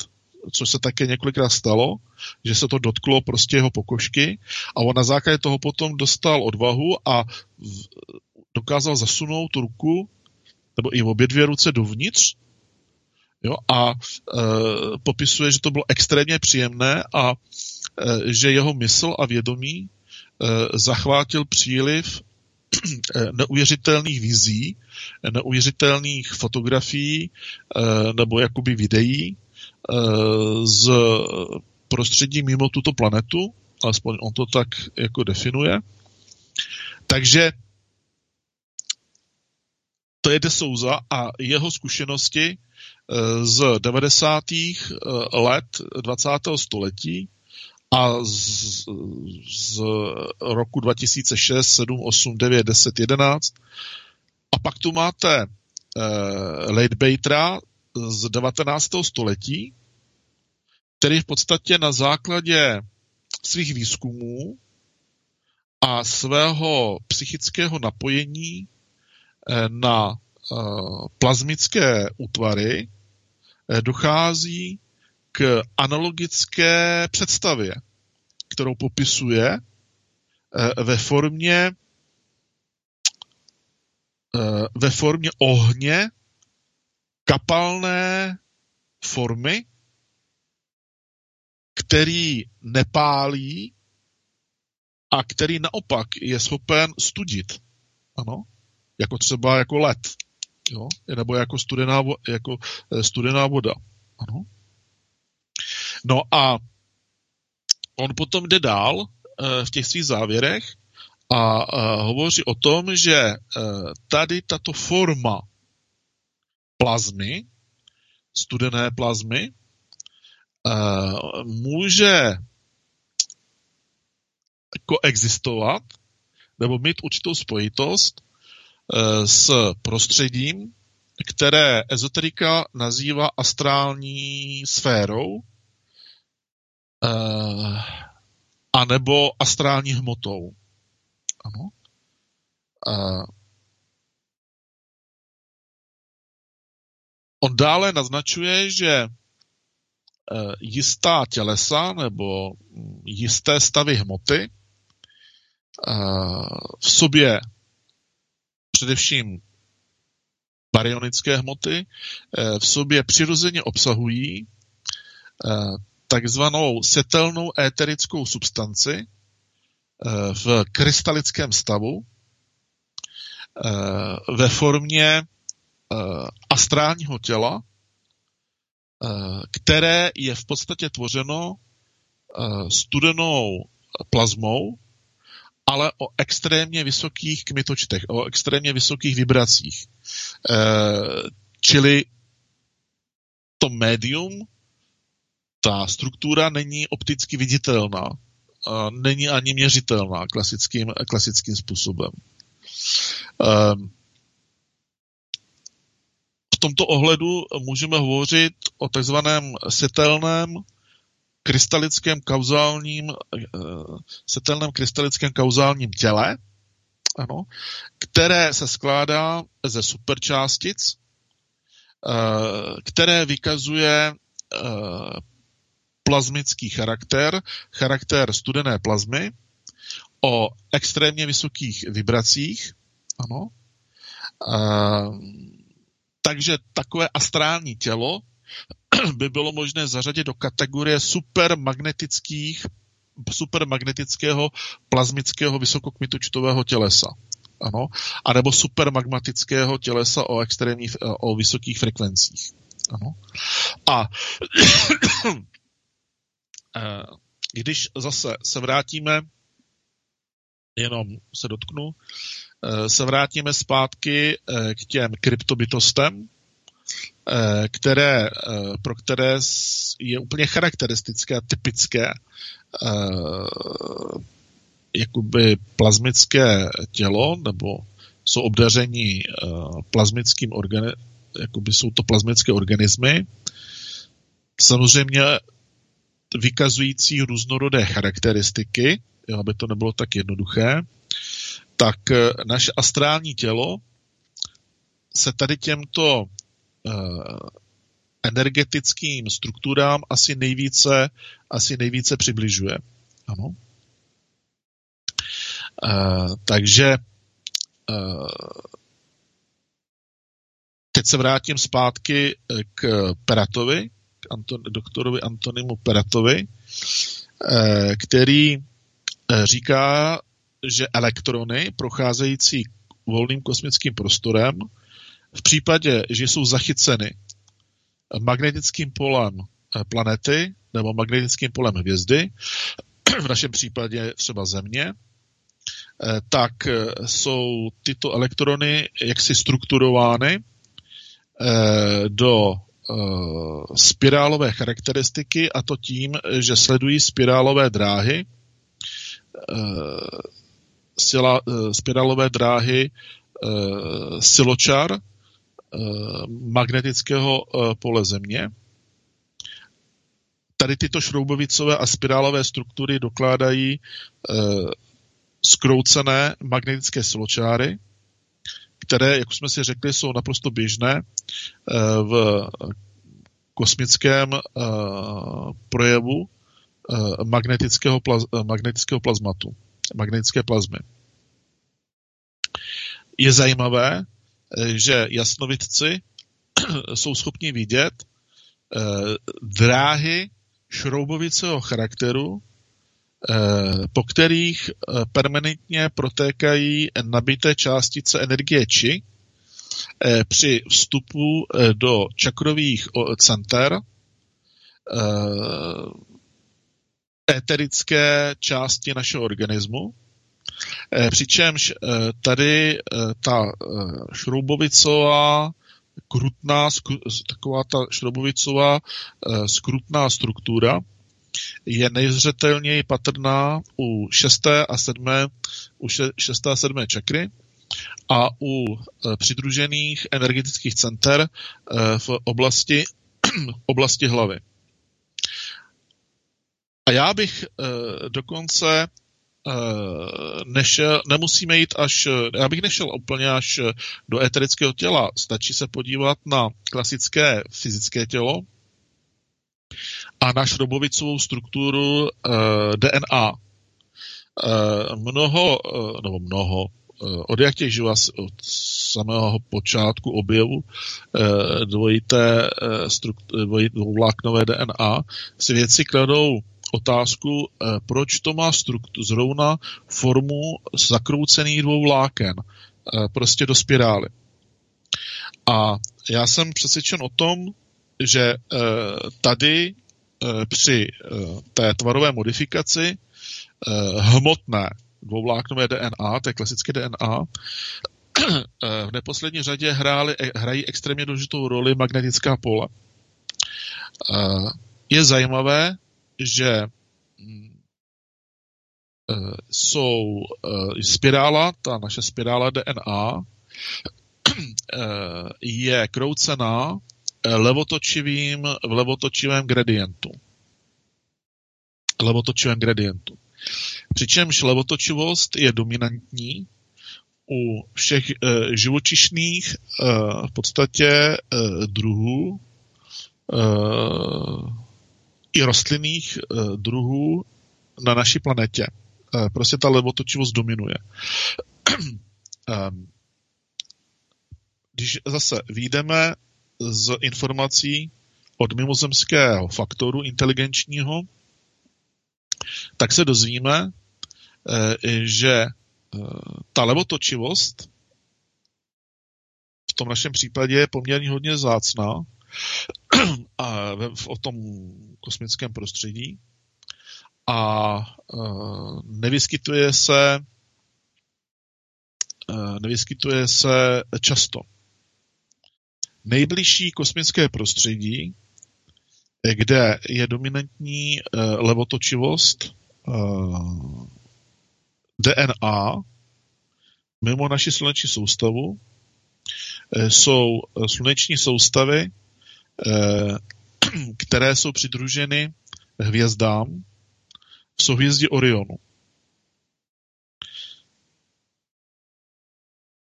což se také několikrát stalo, že se to dotklo prostě jeho pokožky a on na základě toho potom dostal odvahu a dokázal zasunout ruku, nebo i obě dvě ruce dovnitř jo, a e, popisuje, že to bylo extrémně příjemné a e, že jeho mysl a vědomí e, zachvátil příliv Eh, neuvěřitelných vizí, neuvěřitelných fotografií eh, nebo jakoby videí z prostředí mimo tuto planetu, alespoň on to tak jako definuje. Takže to je De Souza a jeho zkušenosti z 90. let 20. století a z, z roku 2006, 7, 8, 9, 10, 11. A pak tu máte uh, Late Batera z 19. století, který v podstatě na základě svých výzkumů a svého psychického napojení eh, na uh, plazmické útvary dochází k analogické představě, kterou popisuje eh, ve formě eh, ve formě ohně kapalné formy, který nepálí a který naopak je schopen studit. Ano, jako třeba jako led, jo? nebo jako studená, jako eh, studená voda. Ano. No a on potom jde dál uh, v těch svých závěrech a uh, hovoří o tom, že tady tato forma plazmy, studené plazmy, může koexistovat nebo mít určitou spojitost s prostředím, které ezoterika nazývá astrální sférou, uh, anebo astrální hmotou. Ano. On dále naznačuje, že uh, jistá tělesa nebo jisté stavy hmoty uh, v sobě především baryonické hmoty v sobě přirozeně obsahují takzvanou setelnou éterickou substanci v krystalickém stavu ve formě astrálního těla, které je v podstatě tvořeno studenou plazmou, ale o extrémně vysokých kmitočtech, o extrémně vysokých vibracích. Čili to médium ta struktura není opticky viditelná, není ani měřitelná klasickým, klasickým způsobem. Tomto ohledu můžeme hovořit o takzvaném setelném krystalickém kauzálním, setelném krystalickém kauzálním těle, ano, které se skládá ze superčástic, které vykazuje plazmický charakter, charakter studené plazmy, o extrémně vysokých vibracích, ano. Takže takové astrální tělo *clears throat* by bylo možné zařadit do kategorie supermagnetických, supermagnetického plazmického vysokokmitočtového tělesa. Ano, a nebo supermagmatického tělesa o extrémních, o vysokých frekvencích. Ano. A *clears throat* Eh, když zase se vrátíme, jenom se dotknu, eh, se vrátíme zpátky eh, k těm kryptobytostem, které, pro které je úplně charakteristické a typické jakoby plazmické tělo, nebo jsou obdaření plazmickým organismem, jakoby jsou to plazmické organismy. Samozřejmě vykazující různorodé charakteristiky, jo, aby to nebylo tak jednoduché, tak eh, naše astrální tělo se tady těmto uh, energetickým strukturám asi nejvíce, asi nejvíce přibližuje. Ano. Uh, takže uh, teď se vrátím zpátky k Peratovi, Anton, doktorovi Antonimu Peratovi, eh, který eh, říká, že elektrony procházející volným kosmickým prostorem v případě, že jsou zachyceny magnetickým polem eh, planety nebo magnetickým polem hvězdy, *clears throat* v našem případě třeba Země, tak jsou tyto elektrony jaksi strukturovány do spirálové charakteristiky a to tím, že sledují spirálové dráhy, sila, uh, spirálové dráhy uh, siločar uh, magnetického pole Země. Tady tyto šroubovicové a spirálové struktury dokládají skroucené magnetické siločáry, které, jak jsme si řekli, jsou naprosto běžné eh, v kosmickém eh, projevu eh, magnetického, plaz, magnetického plazmatu, magnetické plazmy. Je zajímavé, že jasnovidci *clears throat* jsou schopni vidět dráhy šroubovicého charakteru Eh, po kterých eh, permanentně protékají nabité částice energie či eh, při vstupu do čakrových center éterické části našeho organismu, přičemž tady ta šroubovicová krutná, taková ta šroubovicová skrutná struktura je nejzřetelněji patrná u šesté a sedmé, u šesté a sedmé čakry a u přidružených energetických center v oblasti, *clears throat* oblasti hlavy. A já bych e, dokonce nešel, nemusíme jít až, já bych nešel úplně až do éterického těla, stačí se podívat na klasické fyzické tělo, a na šrobovicovou strukturu eh, DNA. Eh, mnoho, nebo mnoho, od jak těch od samého počátku objevu dvojité struktu, dvouvláknové DNA si věci kladou otázku, uh, proč to má struktu, zrovna formu zakroucených dvou vláken, uh, prostě do spirály. A já jsem přesvědčen o tom, že uh, tady Eh, při eh, té tvarové modifikaci eh, hmotné dvouvláknové DNA, té klasické DNA, v neposlední řadě hráli, hrají extrémně důležitou roli magnetická pole. Je zajímavé, že mm, jsou spirála, ta naše spirála DNA, *clears throat* je kroucená levotočivým, v levotočivém gradientu. levotočivém gradientu. Přičemž levotočivost je dominantní u všech e, živočišných e, v podstatě e, druhů e, i rostlinných e, druhů na naší planetě. E, prostě ta levotočivost dominuje. *clears throat* Ehm, když zase výjdeme z informací od mimozemského faktoru inteligenčního, tak se dozvíme, eh, že eh, ta levotočivost v tom našem případě je poměrně hodně zácná a v, o tom kosmickém prostředí a eh, nevyskytuje se nevyskytuje se často. Nejbližší kosmické prostředí, kde je dominantní levotočivost, uh, eh, DNA mimo naši sluneční soustavu uh, jsou sluneční soustavy, *clears throat* které jsou přidruženy hvězdám v souhvězdí Orionu.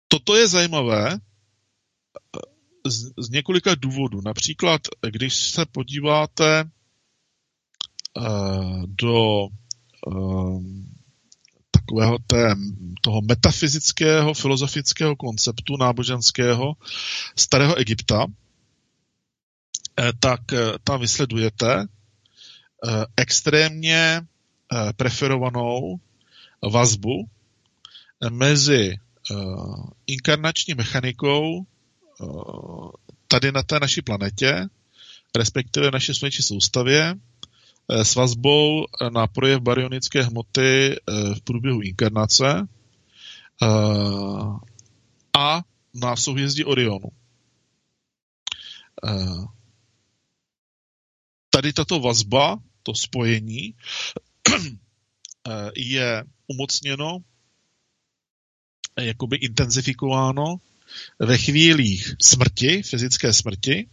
Toto je zajímavé z, z několika důvodů. Například, když se podíváte uh, do Ehm, takového té, toho metafyzického, filozofického konceptu náboženského starého Egypta, eh, tak eh, tam vysledujete eh, extrémně preferovanou vazbu mezi inkarnační mechanikou tady na té naší planetě, respektive naší sluneční soustavě Eh, s vazbou na projev baryonické hmoty eh, v průběhu inkarnace eh, a na souhvězdí Orionu. Tady tato vazba, to spojení, je umocněno, jakoby intenzifikováno ve chvílích smrti, fyzické smrti,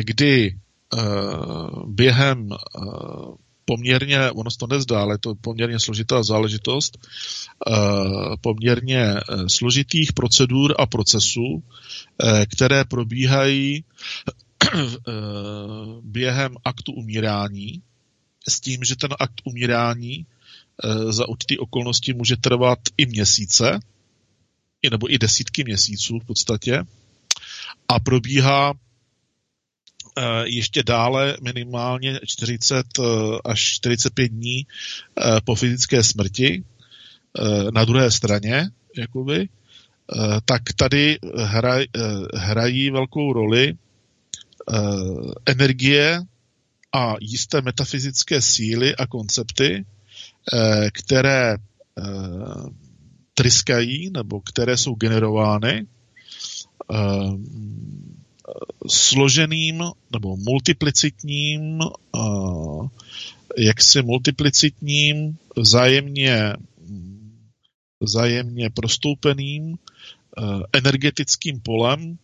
kdy Eh, během eh, poměrně, ono to nezdá, ale je to poměrně složitá záležitost, eh, poměrně složitých procedur a procesů, které probíhají během aktu umírání, s tím, že ten akt umírání za určitý okolnosti může trvat i měsíce, nebo i desítky měsíců v podstatě, a probíhá Eh, ještě dále minimálně 40 eh, až 45 dní eh, po fyzické smrti na druhé straně, jakoby, tak tady hraj, hrají velkou roli energie a jisté metafyzické síly a koncepty, které tryskají nebo které jsou generovány složeným nebo multiplicitním, jaksi multiplicitním, vzájemně, vzájemně prostoupeným energetickým polem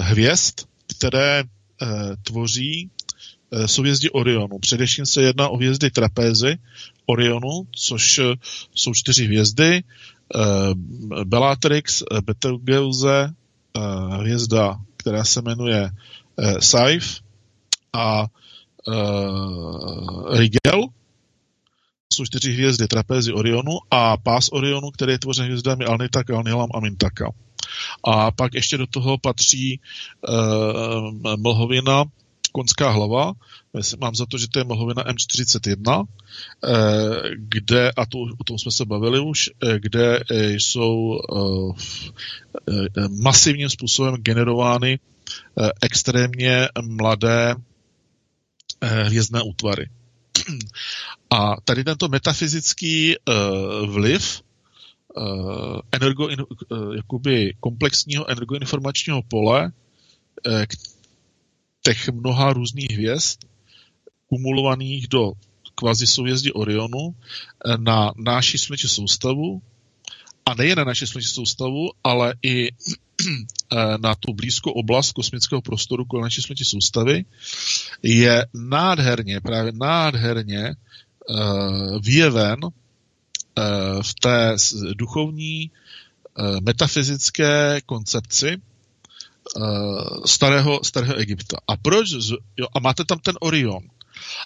hvězd, které tvoří souhvězdí Orionu. Především se jedná o hvězdy trapézy Orionu, což jsou čtyři hvězdy, Bellatrix, Betelgeuse, hvězda která se jmenuje Saif a Rigel, jsou čtyři hvězdy trapézy Orionu a pás Orionu, který je tvořen hvězdami Alnitak, Alnilam a Mintaka. A pak ještě do toho patří uh, mlhovina Konská hlava, mám za to, že to je mlhovina M41, kde, a to, o tom jsme se bavili už, kde jsou masivním způsobem generovány extrémně mladé hvězdné útvary. *clears throat* A tady tento metafyzický vliv energo, jakoby komplexního energoinformačního pole, těch mnoha různých hvězd, kumulovaných do kvazi souhvězdí Orionu eh, na náši sluneční soustavu a nejen na naši sluneční soustavu, ale i na tu blízkou oblast kosmického prostoru kolem naší sluneční soustavy, je nádherně, právě nádherně vyjeven v té duchovní metafyzické koncepci starého, starého Egypta. A proč? Jo, a máte tam ten Orion.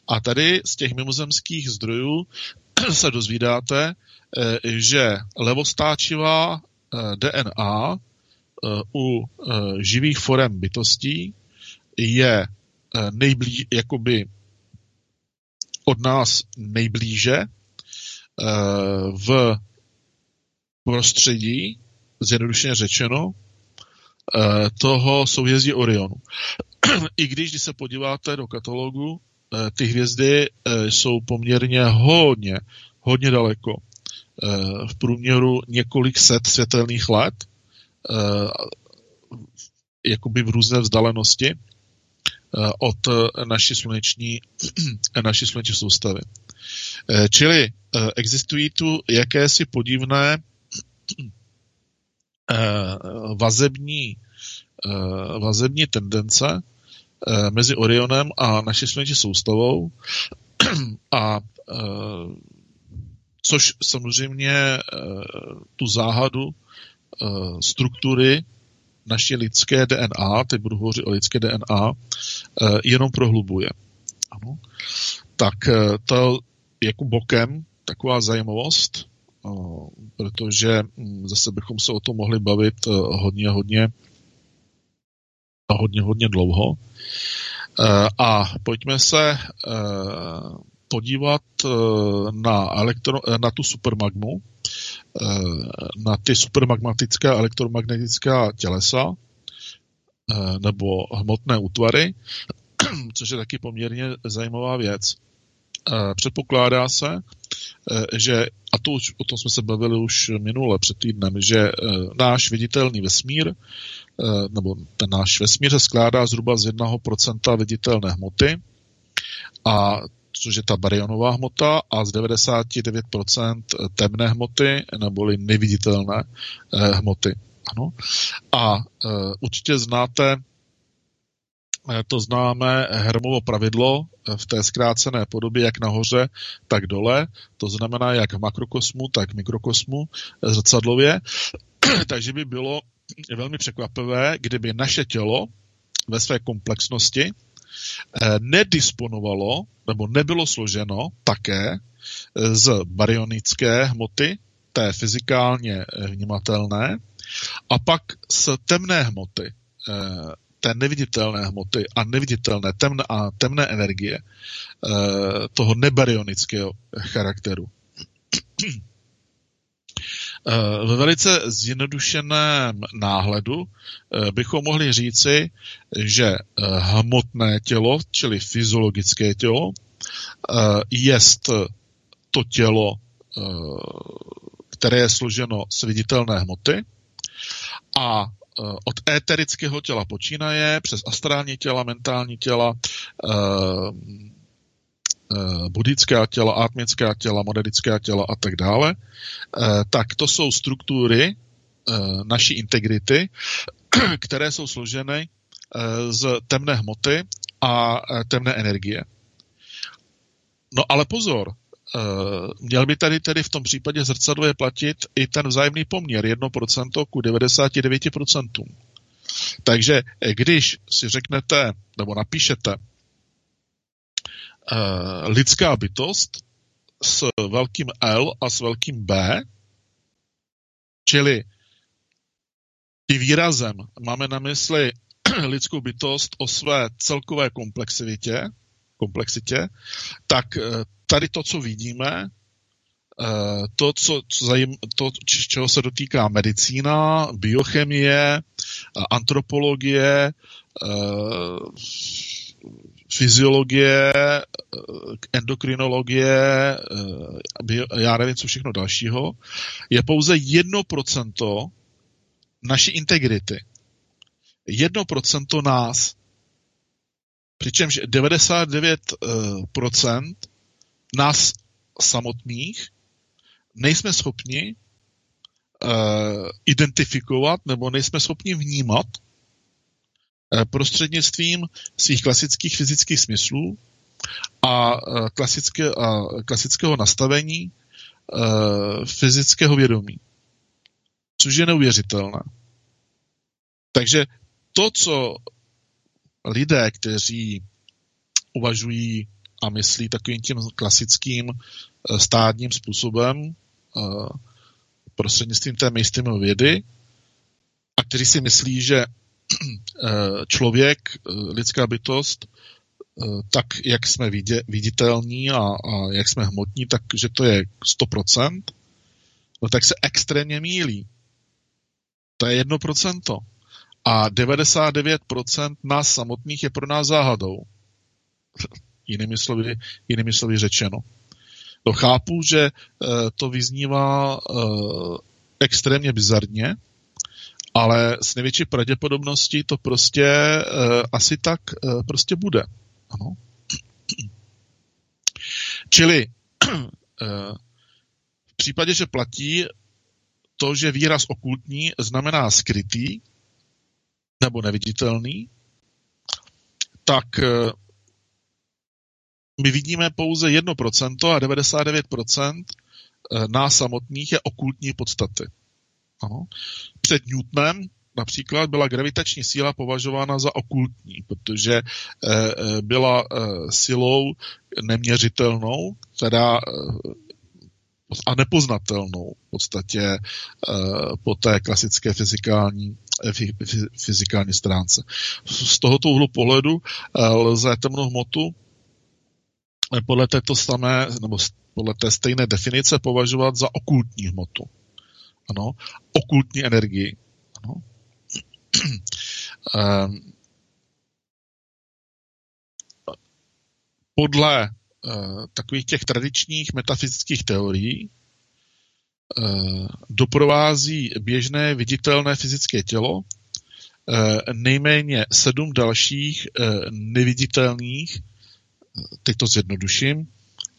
A tady z těch mimozemských zdrojů *clears throat* se dozvídáte, eh, že levostáčivá eh, DNA eh, u živých forem bytostí je nejblíž, jakoby od nás nejblíže v prostředí, zjednodušeně řečeno, toho souhvězdí Orionu. *clears throat* I když, když se podíváte do katalogu, Eh, ty hvězdy eh, jsou poměrně hodně, hodně daleko. Eh, v průměru několik set světelných let, jakoby v různé vzdálenosti od naší sluneční, *clears throat* naší sluneční soustavy. Čili existují tu jakési podivné vazební, vazební tendence, Eh, mezi Orionem a naší sluneční soustavou. a eh, což samozřejmě eh, tu záhadu struktury naší lidské DNA, teď budu hovořit o lidské DNA, jenom prohlubuje. Ano. Tak to jako bokem taková zajímavost, protože hm, zase bychom se o tom mohli bavit hodně, hodně hodně, hodně dlouho. Eh, a pojďme se eh, podívat na, elektro, na tu supermagmu, na ty supermagmatické elektromagnetická tělesa nebo hmotné útvary, *clears throat* což je taky poměrně zajímavá věc. Předpokládá se, že, a to už, o tom jsme se bavili už minule před týdnem, že náš viditelný vesmír Eh, nebo ten náš vesmír se skládá zhruba z 1% viditelné hmoty, a což je ta barionová hmota, a z 99% temné hmoty, neboli neviditelné eh, hmoty. Ano. A určitě znáte to známe Hermovo pravidlo v té zkrácené podobě, jak nahoře, tak dole. To znamená, jak v makrokosmu, tak v mikrokosmu zrcadlově. *clears throat* Takže by bylo velmi překvapivé, kdyby naše tělo ve své komplexnosti eh, nedisponovalo nebo nebylo složeno také eh, z baryonické hmoty, té fyzikálně eh, vnímatelné, a pak z temné hmoty, té neviditelné hmoty a neviditelné temné, a temné energie toho nebaryonického charakteru. Eh, ve velice zjednodušeném náhledu eh, bychom mohli říci, že eh, hmotné tělo, čili fyziologické tělo, je to tělo, které je složeno z viditelné hmoty a od éterického těla počínaje přes astrální těla, mentální těla, Eh, buddhická těla, atmická těla, moderická těla a tak dále, eh, tak to jsou struktury eh, naší integrity, *clears throat* které jsou složeny z temné hmoty a temné energie. No ale pozor, měl by tady tedy v tom případě zrcadlově platit i ten vzájemný poměr 1% ku 99%. Takže když si řeknete, nebo napíšete uh, lidská bytost s velkým L a s velkým B, čili tím výrazem máme na mysli *clears throat* lidskou bytost o své celkové komplexivitě, komplexitě, tak eh, tady to, co vidíme, eh, to, co, co zajím, to, čeho se dotýká medicína, biochemie, antropologie, fyziologie, eh, endokrinologie, eh, já nevím, co všechno dalšího, je pouze 1% naší integrity. 1% nás. Přičemž 99% nás samotných nejsme schopni identifikovat nebo nejsme schopni vnímat prostřednictvím svých klasických fyzických smyslů a klasického nastavení fyzického vědomí. Což je neuvěřitelné. Takže to, co lidé, kteří uvažují a myslí takovým tím klasickým eh, stádním způsobem eh, prostřednictvím té mainstreamové vědy a kteří si myslí, že eh, člověk, lidská bytost, tak jak jsme viditelní a, a jak jsme hmotní, tak že to je 100%, no tak se extrémně mílí. To je 1%. A 99% nás samotných je pro nás záhadou. jinými, slovy, jinými slovy řečeno. To chápu, že e, to vyznívá e, extrémně bizarně, ale s největší pravděpodobností to prostě e, asi tak prostě bude. Ano. Čili v případě, že platí to, že výraz okultní znamená skrytý, nebo neviditelný, tak eh, my vidíme pouze 1% a 99% eh, nás samotných je okultní podstaty. Ano. Před Newtonem například byla gravitační síla považována za okultní, protože eh, byla silou neměřitelnou, která a nepoznatelnou v podstatě po té klasické fyzikální fyzikální stránce. Z tohoto úhlu pohledu eh, lze temnou hmotu eh, podle této samé, nebo podle té stejné definice považovat za okultní hmotu. Ano, okultní energii. Ano. *clears throat* Ehm, podle takových těch tradičních metafyzických teorií Eh, doprovází běžné viditelné fyzické tělo, eh, nejméně sedm dalších eh, neviditelných, teď to zjednoduším,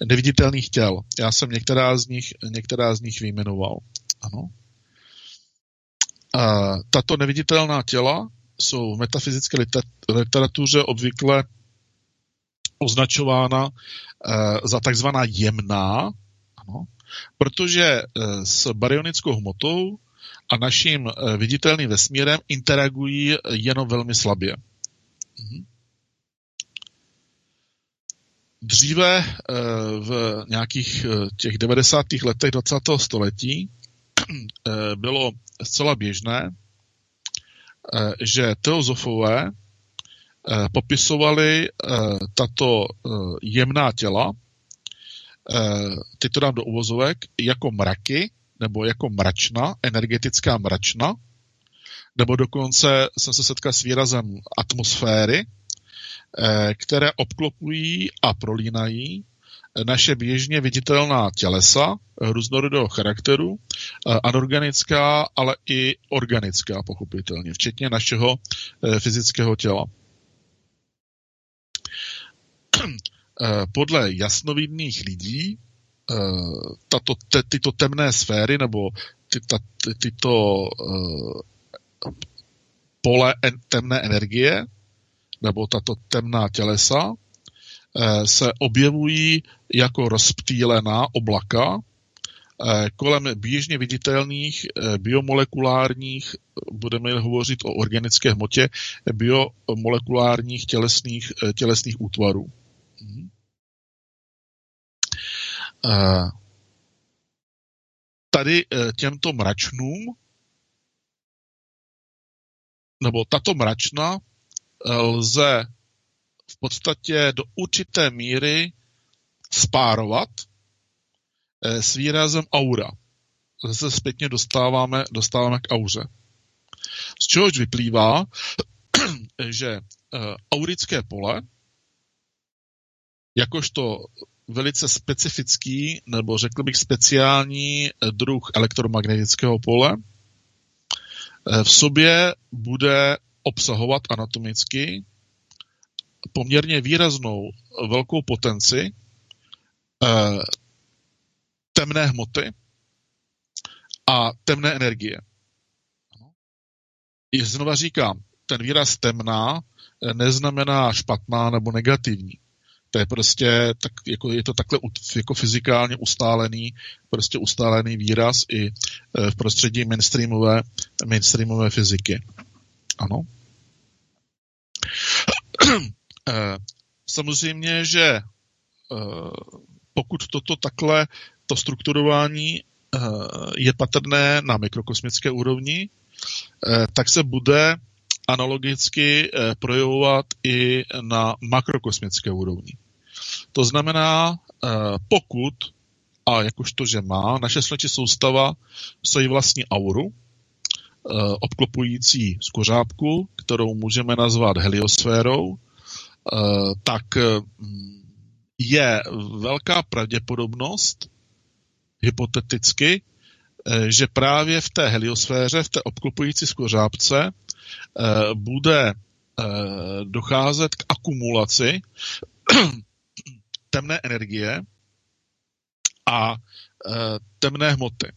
neviditelných těl. Já jsem některá z nich, některá z nich vyjmenoval. Ano. Tato neviditelná těla jsou v metafyzické literatuře obvykle označována za takzvaná jemná, ano, protože eh, s baryonickou hmotou a naším eh, viditelným vesmírem interagují jenom velmi slabě. Mhm. Dříve eh, v nějakých těch 90. letech 20. století bylo zcela běžné, že teozofové popisovali tato jemná těla Eh, teď to dám do uvozovek, jako mraky, nebo jako mračna, energetická mračna, nebo dokonce jsem se setkal s výrazem atmosféry, eh, které obklopují a prolínají naše běžně viditelná tělesa různorodého charakteru, eh, anorganická, ale i organická, pochopitelně, včetně našeho fyzického těla. Eh, podle jasnovidných lidí eh, tato, te, tyto temné sféry nebo ty, ta, ty, tyto uh, pole en, temné energie nebo tato temná tělesa uh, se objevují jako rozptýlená oblaka uh, kolem běžně viditelných biomolekulárních, budeme hovořit o organické hmotě, biomolekulárních tělesných, tělesných útvarů. Mhm. Tady e, těmto mračnům, nebo tato mračna e, lze v podstatě do určité míry spárovat s výrazem aura. Zase zpětně dostáváme, dostáváme k auře. Z čehož vyplývá, *clears throat* že aurické pole jakožto velice specifický, nebo řekl bych speciální druh elektromagnetického pole, eh, v sobě bude obsahovat anatomicky poměrně výraznou velkou potenci eh, temné hmoty a temné energie. I znova říkám, ten výraz temná neznamená špatná nebo negativní. To je prostě, tak, jako, je to takhle jako fyzikálně ustálený, prostě ustálený výraz i e, v prostředí mainstreamové, mainstreamové fyziky. Ano. E, samozřejmě, že e, pokud toto takhle, to strukturování je patrné na mikrokosmické úrovni, tak se bude analogicky projevovat i na makrokosmické úrovni. To znamená, eh, pokud, a jakožto, že má, naše sluneční soustava svoji vlastní auru, eh, obklopující skořápku, kterou můžeme nazvat heliosférou, eh, tak je velká pravděpodobnost, hypoteticky, že právě v té heliosféře, v té obklopující skořápce, bude docházet k akumulaci temné energie a e, temné hmoty. E,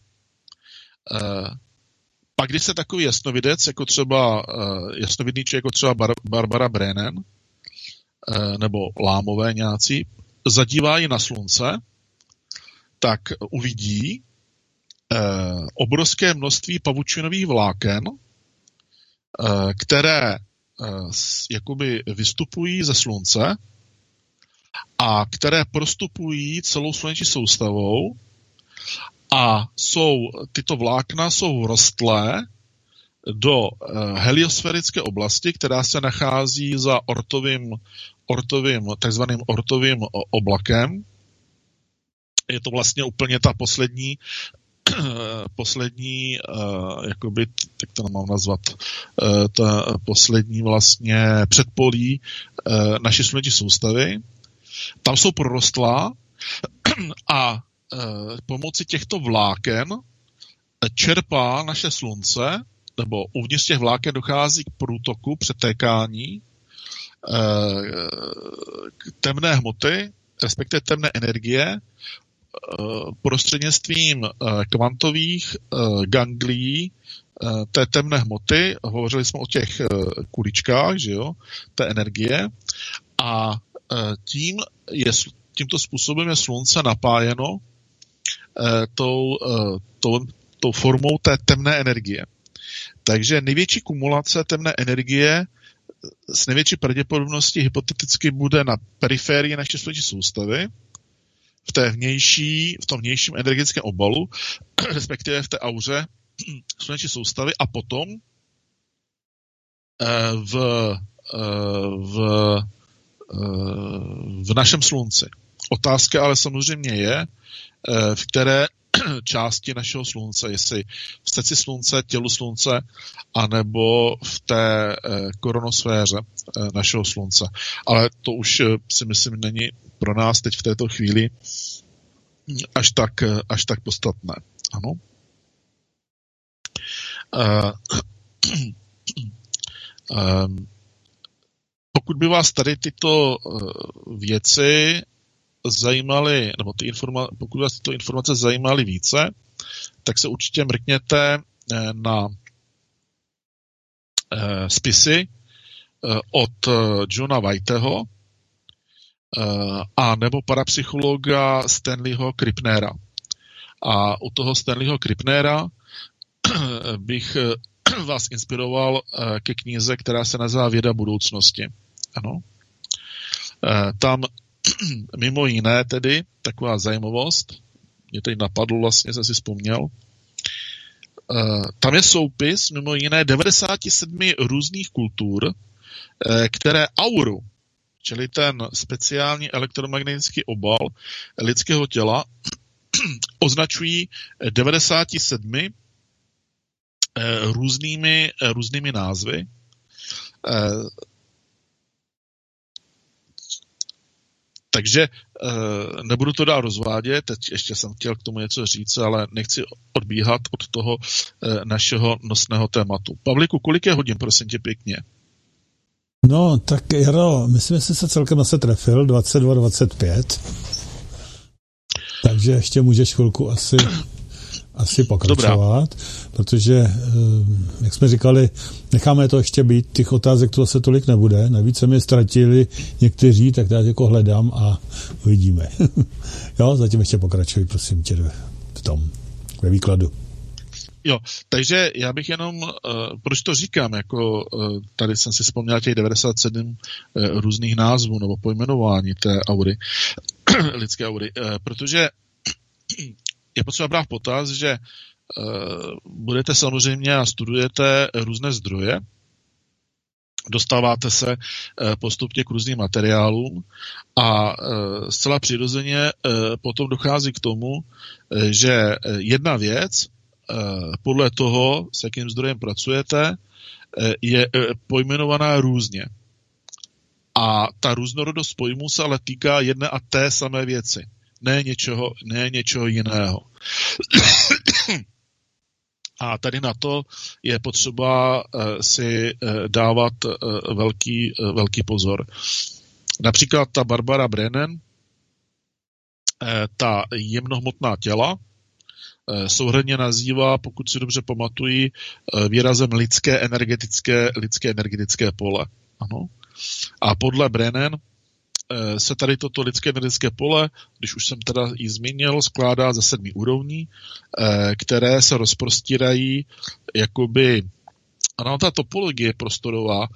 pak, když se takový jasnovidec, jako třeba e, jasnovidný jako třeba Bar- Barbara Brennan, e, nebo Lámové nějací, zadívají na slunce, tak uvidí e, obrovské množství pavučinových vláken, e, které e, jakoby vystupují ze slunce a které prostupují celou sluneční soustavou a jsou, tyto vlákna jsou rostlé do eh, heliosférické oblasti, která se nachází za ortovým, ortovým takzvaným ortovým oblakem. Je to vlastně úplně ta poslední poslední, uh, jakoby, jak to mám nazvat, ta poslední vlastně předpolí naší sluneční soustavy tam jsou prorostlá *clears throat* a e, pomocí těchto vláken čerpá naše slunce, nebo uvnitř těch vláken dochází k průtoku, přetékání e, k temné hmoty, respektive temné energie, e, prostřednictvím e, kvantových e, ganglí té temné hmoty, hovořili jsme o těch kuličkách, že jo, té energie, a tím je, tímto způsobem je slunce napájeno eh, tou, eh, tou, tou formou té temné energie. Takže největší kumulace temné energie s největší pravděpodobností hypoteticky bude na periférii naší sluneční soustavy, v, té vnější, v tom vnějším energetickém obalu, *clears throat* respektive v té auře *clears throat* sluneční soustavy a potom v, v v našem slunci. Otázka ale samozřejmě je, eh, v které *clears throat* části našeho slunce, jestli v steci slunce, tělu slunce, anebo v té eh, koronosféře eh, našeho slunce. Ale to už si myslím není pro nás teď v této chvíli až tak, až tak podstatné. Ano. Uh, *clears throat* pokud by vás tady tyto eh, věci zajímaly, nebo ty informa- pokud vás tyto informace zajímaly více, tak se určitě mrkněte eh, na eh, spisy od Johna Whiteho a nebo parapsychologa Stanleyho Kripnera. A u toho Stanleyho Kripnera bych *clears throat* vás inspiroval ke knize, která se nazývá Věda budoucnosti. Ano. E, tam *clears throat* mimo jiné tedy, taková zajímavost, mě teď napadlo, vlastně jsem si vzpomněl, e, tam je soupis mimo jiné 97 různých kultur, e, které auru, čili ten speciální elektromagnetický obal lidského těla, *clears throat* označují 97 různými, různými názvy. Takže eh, nebudu to dál rozvádět, teď ještě jsem chtěl k tomu něco říct, ale nechci odbíhat od toho eh, našeho nosného tématu. Pavliku, kolik je hodin, prosím tě pěkně? No, tak Jaro, myslím, že jsi se celkem se trefil, 22-25. Takže ještě můžeš chvilku asi, asi pokračovat, Dobrá. protože, eh, jak jsme říkali, necháme to ještě být, těch otázek to se tolik nebude, navíc se mě ztratili někteří, tak já jako hledám a uvidíme. *laughs* jo, zatím ještě pokračuj, prosím tě, v tom, ve výkladu. Jo, takže já bych jenom, uh, proč to říkám, jako uh, tady jsem si vzpomněl těch 97 uh, různých názvů nebo pojmenování té aury, *clears throat* lidské aury, uh, protože je potřeba brát potaz, že uh, budete samozřejmě a studujete různé zdroje, dostáváte se postupně k různým materiálům a zcela přirozeně potom dochází k tomu, že jedna věc Eh, podle toho, s jakým zdrojem pracujete, eh, je eh, pojmenovaná různě. A ta různorodost pojmů se ale týká jedné a té samé věci, ne něčeho, ne něčeho jiného. A tady na to je potřeba si dávat velký, velký pozor. Například ta Barbara Brennan, ta jemnohmotná těla, Eh, souhrně nazývá, pokud si dobře pamatují, eh, výrazem lidské energetické, lidské energetické pole. Ano. A podle Brennan eh, se tady toto lidské energetické pole, když už jsem teda ji zmínil, skládá ze sedmi úrovní, které se rozprostírají jakoby ano, ta topologie prostorová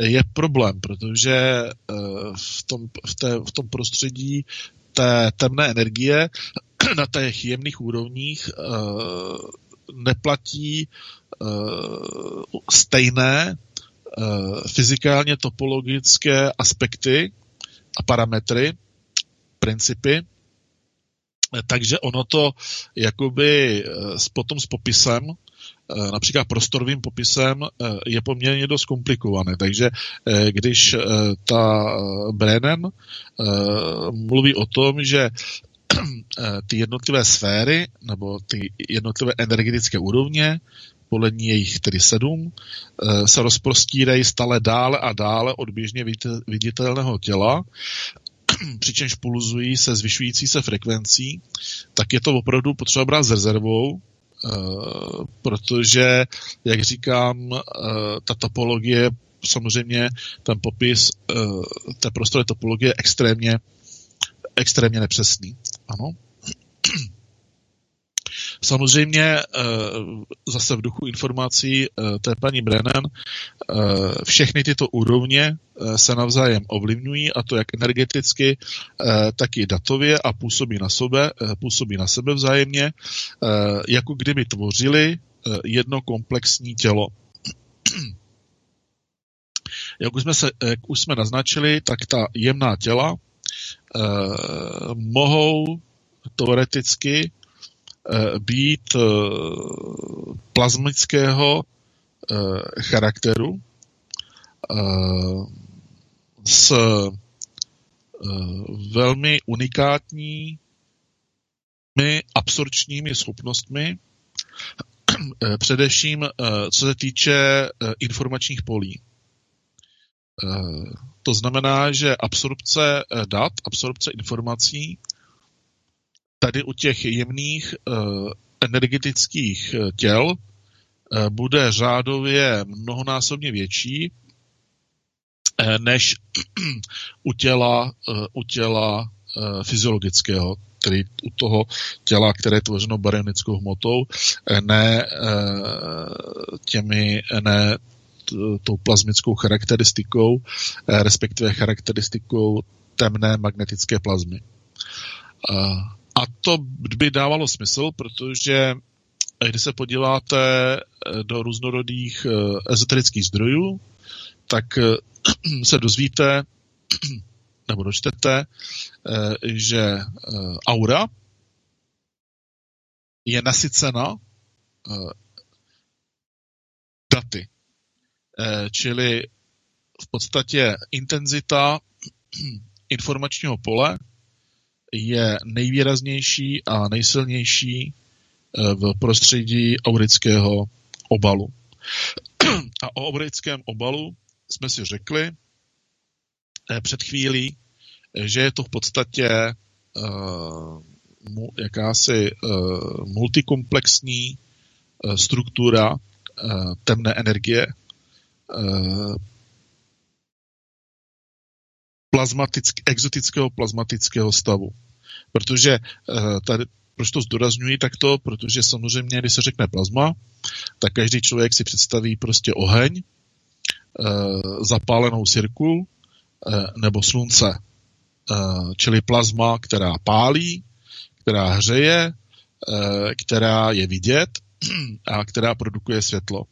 je problém, protože v tom, v, té, v tom prostředí té temné energie *clears throat* na těch jemných úrovních neplatí stejné fyzikálně topologické aspekty parametry, principy, takže ono to jakoby potom s popisem, například prostorovým popisem, je poměrně dost komplikované. Takže když ta Brennan mluví o tom, že Eh, ty jednotlivé sféry nebo ty jednotlivé energetické úrovně, podle ní je jich tedy sedm, eh, se rozprostírají stále dále a dále od běžně viditelného těla, *clears throat* přičemž pulzují se zvyšující se frekvencí, tak je to opravdu potřeba brát s rezervou, eh, protože, jak říkám, ta topologie, samozřejmě ten popis té prostorové topologie je extrémně extrémně nepřesný. Ano. Samozřejmě eh, zase v duchu informací eh, té paní Brennan eh, všechny tyto úrovně se navzájem ovlivňují a to jak energeticky, tak i datově a působí na sebe, působí na sebe vzájemně, jako kdyby tvořili jedno komplexní tělo. *clears throat* Jak už jsme, se, jak už jsme naznačili, tak ta jemná těla Eh, mohou teoreticky být eh, plazmického charakteru s velmi unikátními absorčními schopnostmi, především co se týče informačních polí. To znamená, že absorpce eh, dat, absorpce informací, tady u těch jemných eh, energetických eh, těl bude řádově mnohonásobně větší než *clears throat* u těla, u těla fyziologického, tedy u toho těla, které je tvořeno barionickou hmotou, ne těmi, ne tou plazmickou charakteristikou, eh, respektive charakteristikou temné magnetické plazmy. A to by dávalo smysl, protože eh, když se podíváte eh, do různorodých ezoterických zdrojů, tak *clears throat* se dozvíte, *clears throat* nebo dočtete, že aura je nasycena daty. Eh, čili v podstatě intenzita *clears throat* informačního pole je nejvýraznější a nejsilnější eh, v prostředí aurického obalu. *clears throat* A o aurickém obalu jsme si řekli eh, před chvílí, že je to v podstatě jakási multikomplexní struktura temné energie, plazmatick, exotického plazmatického stavu. Protože uh, tady, proč to zdůrazňuji takto? Protože samozřejmě, když se řekne plazma, tak každý člověk si představí prostě oheň, uh, zapálenou sirku uh, nebo slunce. Čili plazma, která pálí, která hřeje, která je vidět *clears throat* a která produkuje světlo.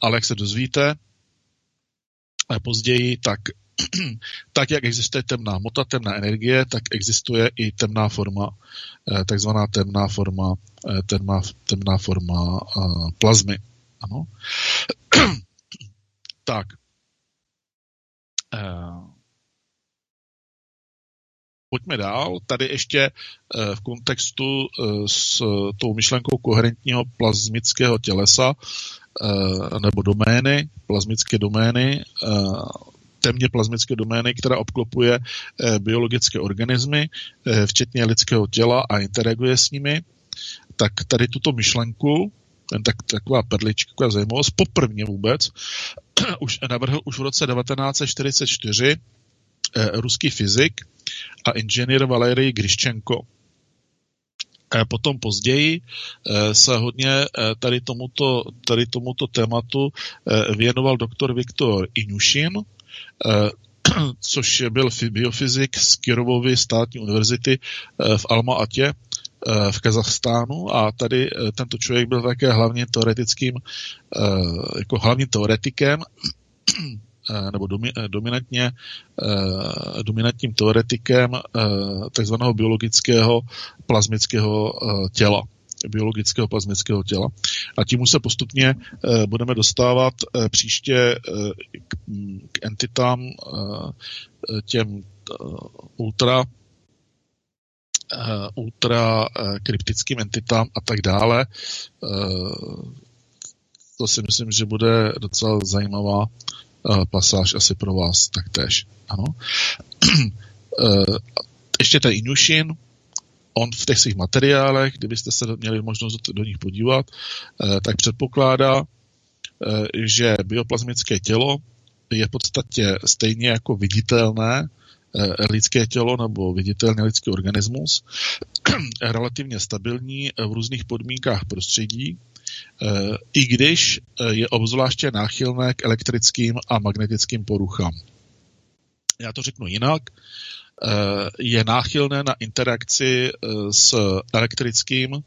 Ale jak se dozvíte později, tak *clears throat* tak, jak existuje temná hmota, temná energie, tak existuje i temná forma, eh, takzvaná temná forma, eh, temná, temná forma eh, plazmy. Ano. *clears throat* tak. Pojďme dál. Tady ještě v kontextu s tou myšlenkou koherentního plazmického tělesa nebo domény, plazmické domény, temně plazmické domény, která obklopuje eh, biologické organismy, eh, včetně lidského těla a interaguje s nimi, tak tady tuto myšlenku, tak, taková perlička, taková zajímavost, poprvně vůbec, *clears throat* už navrhl už v roce 1944 eh, ruský fyzik a inženýr Valery Gryščenko. Potom později se hodně tady tomuto, tady tomuto tématu věnoval doktor Viktor Inušin, *clears throat* což byl biofyzik z Kirovovy státní univerzity eh, v Alma-Atě eh, v Kazachstánu. A tady tento člověk byl také hlavně teoretickým, jako hlavním teoretikem *clears throat* nebo dominantně, dominantním teoretikem takzvaného biologického plazmického těla biologického plazmického těla. A tím se postupně eh, budeme dostávat eh, příště eh, k, k entitám těm ultra ultra kryptickým entitám a tak dále. To si myslím, že bude docela zajímavá pasáž asi pro vás taktéž. Ano. *clears throat* Ještě ten Inušin, on v těch svých materiálech, kdybyste se měli možnost do nich podívat, eh, tak předpokládá, eh, že bioplazmické tělo je v podstatě stejně jako viditelné eh, lidské tělo nebo viditelný lidský organismus, *clears throat* relativně stabilní v různých podmínkách prostředí, i když je obzvláště náchylné k elektrickým a magnetickým poruchám. Já to řeknu jinak. Eh, je náchylné na interakci eh, s elektrickým eh,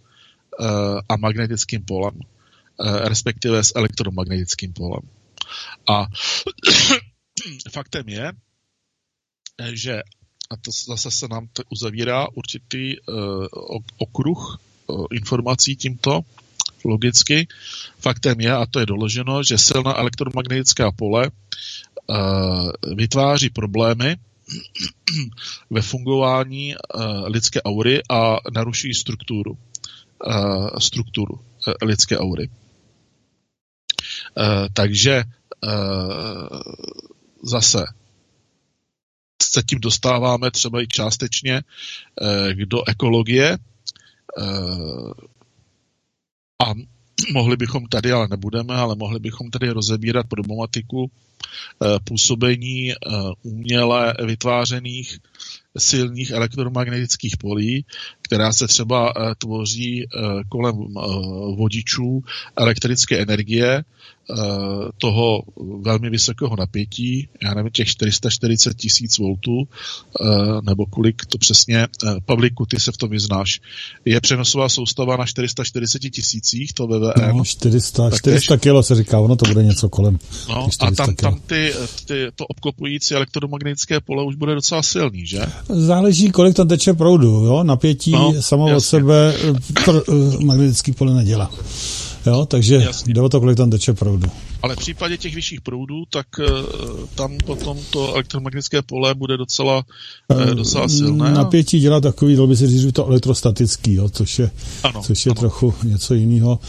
a magnetickým polem, respektive s elektromagnetickým polem. A *clears throat* faktem je, že a to zase se nám to uzavírá určitý okruh informací tímto, logicky. Faktem je, a to je doloženo, že silná elektromagnetická pole vytváří problémy, *clears throat* ve fungování uh, lidské aury a naruší strukturu, uh, strukturu uh, lidské aury. Takže zase se tím dostáváme třeba i částečně do ekologie a mohli bychom tady, ale nebudeme, ale mohli bychom tady rozebírat problematiku Eh, působení eh, uměle vytvářených silných elektromagnetických polí, která se třeba eh, tvoří kolem vodičů elektrické energie, toho velmi vysokého napětí, já nevím, těch 440 tisíc voltů, eh, nebo kolik to přesně, eh, Pavliku, ty se v tom vyznáš. Je přenosová soustava na 440 tisících, to VVM. No, 400, 400 kilo se říká, ono to bude něco kolem. No, a tam, tam ty, ty, to obklopující elektromagnetické pole už bude docela silný, že? Záleží, kolik tam teče proudu, jo? Napětí no, samo od sebe magnetický pole nedělá. Jo, takže Jasně. jde o to, kolik tam teče proudu. Ale v případě těch vyšších proudů, tak uh, tam potom to elektromagnetické pole bude docela, uh, docela silné. Napětí dělá takový, dalo by se říct, to elektrostatický, jo, což je, ano, což je ano. trochu něco jiného.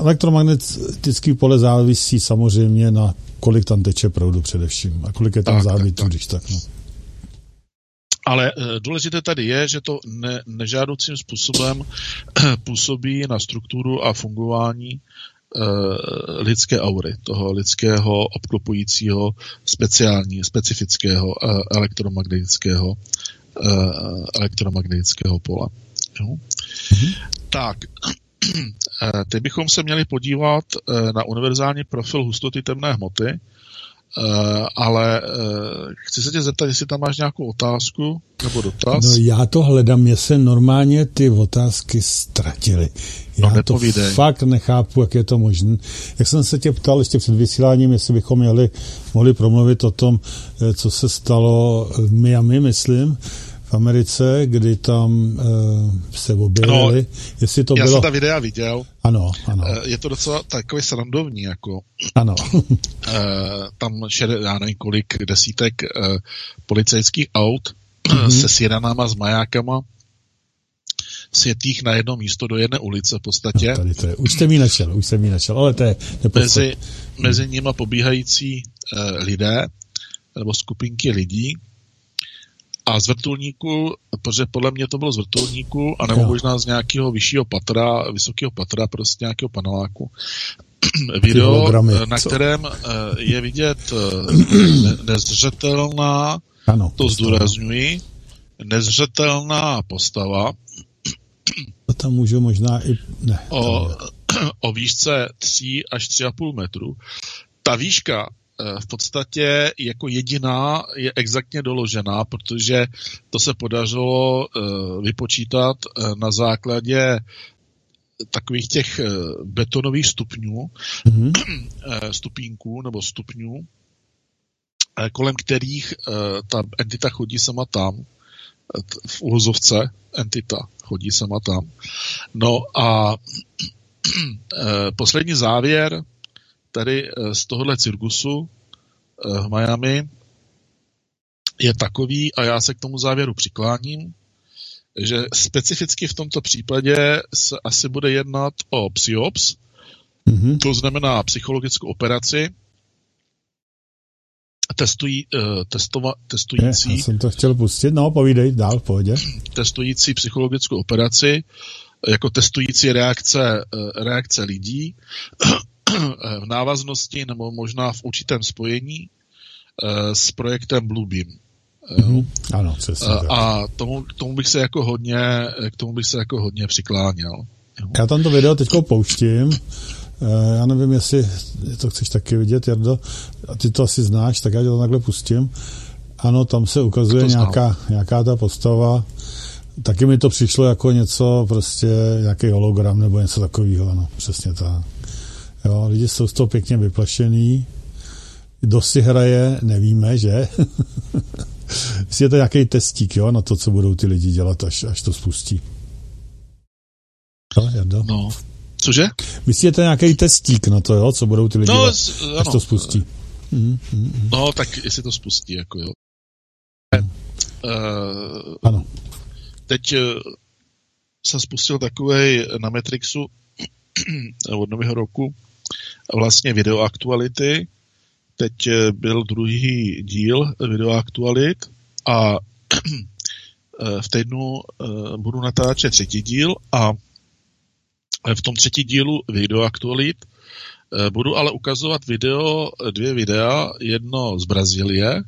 Elektromagnetický pole závisí samozřejmě na kolik tam teče proudu především a kolik je tam zábitů, když tak. No. Ale důležité tady je, že to ne, nežádoucím způsobem působí na strukturu a fungování lidské aury, toho lidského obklopujícího speciální, specifického elektromagnetického elektromagnetického pole. Jo? Mm-hmm. Tak, teď bychom se měli podívat na univerzální profil hustoty temné hmoty, Uh, ale uh, chci se tě zeptat, jestli tam máš nějakou otázku nebo dotaz. No já to hledám, mě se normálně ty otázky ztratily. Já no, to fakt nechápu, jak je to možné. Jak jsem se tě ptal ještě před vysíláním, jestli bychom měli, mohli promluvit o tom, eh, co se stalo v Miami, myslím, v Americe, kdy tam uh, se objevili. No, jestli to já bylo... jsem ta videa viděl. Ano, ano. Uh, je to docela takový srandovní, jako. Ano. uh, tam šede, já nevím kolik desítek uh, policejských aut mm-hmm. se sirenama, s majákama, světých na jedno místo do jedné ulice v podstatě. No, tady to je. Už jsem ji našel, už jsem ji našel, ale to je Mezi, mezi nimi pobíhající uh, lidé, nebo skupinky lidí, a z vrtulníku, protože podle mě to bylo z vrtulníku, anebo jo. možná z nějakého vyššího patra, vysokého patra, prostě nějakého paneláku. *clears throat* Video, na co? kterém eh, je vidět eh, *clears throat* nezřetelná, ano, to postava. zdůrazňuji, nezřetelná postava. To tam můžu možná i... Ne, o, *clears throat* o výšce 3 až 3,5 metru. Ta výška v podstatě jako jediná je exaktně doložená, protože to se podařilo eh, vypočítat eh, na základě takových těch eh, betonových stupňů, mm-hmm. *clears throat* stupínků nebo stupňů, kolem kterých ta entita chodí sama tam, v úhozovce entita chodí sama tam. No a *clears throat* poslední závěr tady eh, z tohohle cirkusu eh, v Miami je takový, a já se k tomu závěru přikláním, že specificky v tomto případě se asi bude jednat o psyops, mm-hmm. to znamená psychologickou operaci, testují, uh, testova, testující... Je, já jsem to chtěl pustit, no povídej dál, v pohodě. *clears throat* Testující psychologickou operaci, jako testující reakce, reakce lidí v návaznosti nebo možná v určitém spojení eh, s projektem Bluebeam. Mm-hmm. Ano, přesně. A tomu, k tomu bych se jako hodně, k tomu bych se jako hodně přikláněl. Já tam to video teďko pouštím. Eh, já nevím, jestli to chceš taky vidět, Jardo. A ty to asi znáš, tak já to takhle pustím. Ano, tam se ukazuje nějaká, nějaká ta postava. Taky mi to přišlo jako něco, prostě nějaký hologram nebo něco takového, ano, přesně tak. Jo, lidi jsou z toho pěkně vyplašený. Kdo si hraje, nevíme, že? *laughs* Jestli je to nějaký testík, jo, na to, co budou ty lidi dělat, až, až to spustí. No, Jardo? No. Cože? Myslíte nějaký testík na to, jo, co budou ty lidi no, dělat, z, až to spustí? Mm, mm, No, tak jestli to spustí, jako jo. Mm. Uh, ano. Teď uh, jsem spustil takový na Matrixu *clears throat* od nového roku vlastně videoaktuality. Teď eh, byl druhý díl videoaktualit a *clears throat* eh, v týdnu eh, budu natáčet třetí díl a v tom třetí dílu videoaktualit budu ale ukazovat video, dvě videa, jedno z Brazílie,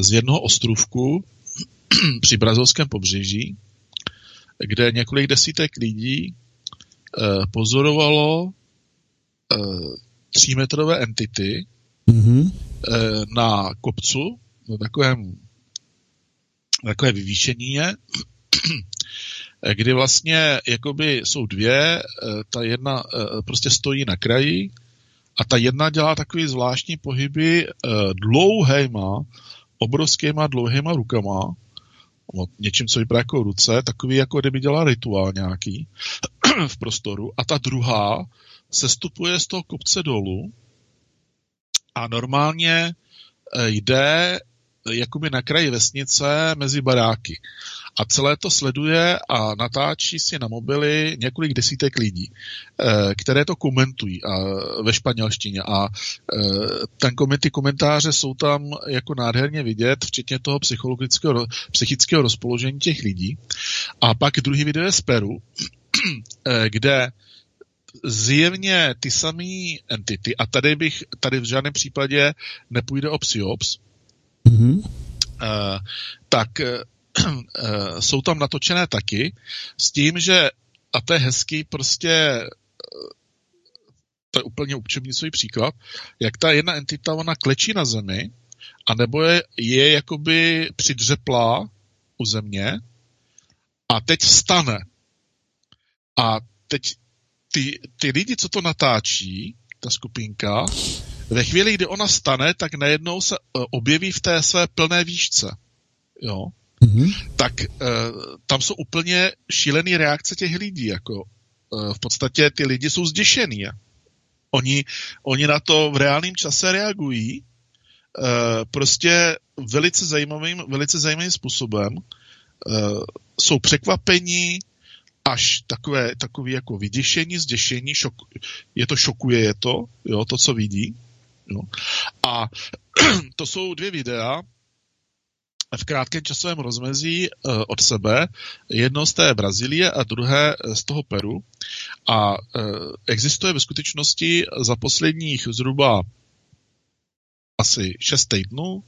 z jednoho ostrovku *clears throat* při brazilském pobřeží, kde několik desítek lidí pozorovalo třímetrové entity mm-hmm. na kopcu, na takovém takové vyvýšení je, *clears throat* kdy vlastně jakoby jsou dvě, eh, ta jedna eh, prostě stojí na kraji a ta jedna dělá takový zvláštní pohyby dlouhýma, obrovskýma dlouhýma rukama, něčím, co vypadá jako ruce, takový jako kdyby dělala rituál nějaký *clears throat* v prostoru a ta druhá sestupuje z toho kopce dolů a normálně eh, jde jakoby na kraji vesnice mezi baráky. A celé to sleduje a natáčí si na mobily několik desítek lidí, eh, které to komentují a, ve španělštině. A ten, ty komentáře jsou tam jako nádherně vidět, včetně toho psychologického, psychického rozpoložení těch lidí. A pak druhý video je z Peru, *clears throat* kde zjevně ty samé entity, a tady bych, tady v žádném případě nepůjde o psyops, mm-hmm. uh, tak uh, jsou tam natočené taky s tím, že a to je hezký prostě to je úplně učebnicový příklad, jak ta jedna entita, ona klečí na zemi, anebo je, je jakoby přidřeplá u země a teď vstane. A teď ty, ty lidi, co to natáčí, ta skupinka, ve chvíli, kdy ona stane, tak najednou se uh, objeví v té své plné výšce. Jo? Mm-hmm. Tak uh, tam jsou úplně šílené reakce těch lidí. Jako, uh, v podstatě ty lidi jsou zděšený. Oni, oni na to v reálném čase reagují uh, prostě velice zajímavým, velice zajímavým způsobem. Uh, jsou překvapení, až takové, takové jako vyděšení, zděšení, šok, je to šokuje, je to, jo, to, co vidí. Jo. A *clears throat* to jsou dvě videa v krátkém časovém rozmezí uh, od sebe, jedno z té Brazílie a druhé z toho Peru. A uh, existuje ve skutečnosti za posledních zhruba asi šest týdnů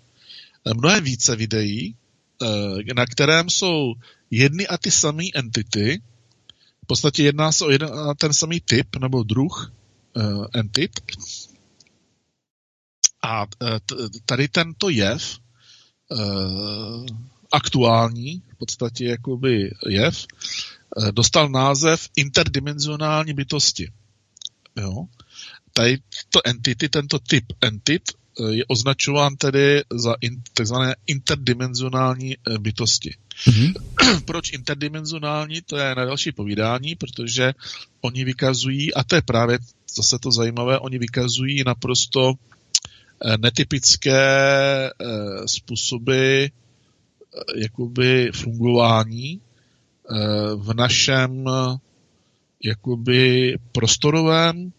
mnohem více videí, na kterém jsou jedny a ty samé entity, v podstatě jedná se o jeden ten samý typ nebo druh uh, entit. A uh, tady tento jev, uh, aktuální, v podstatě jakoby jev, dostal název interdimenzionální bytosti. Jo? Tady to entity, tento typ entit je označován tedy za in, takzvané interdimenzionální bytosti. Mm-hmm. *clears throat* Proč interdimenzionální, to je na další povídání, protože oni vykazují, a to je právě zase to zajímavé, oni vykazují naprosto eh, netypické eh, způsoby eh, jakoby fungování v našem jakoby prostorovém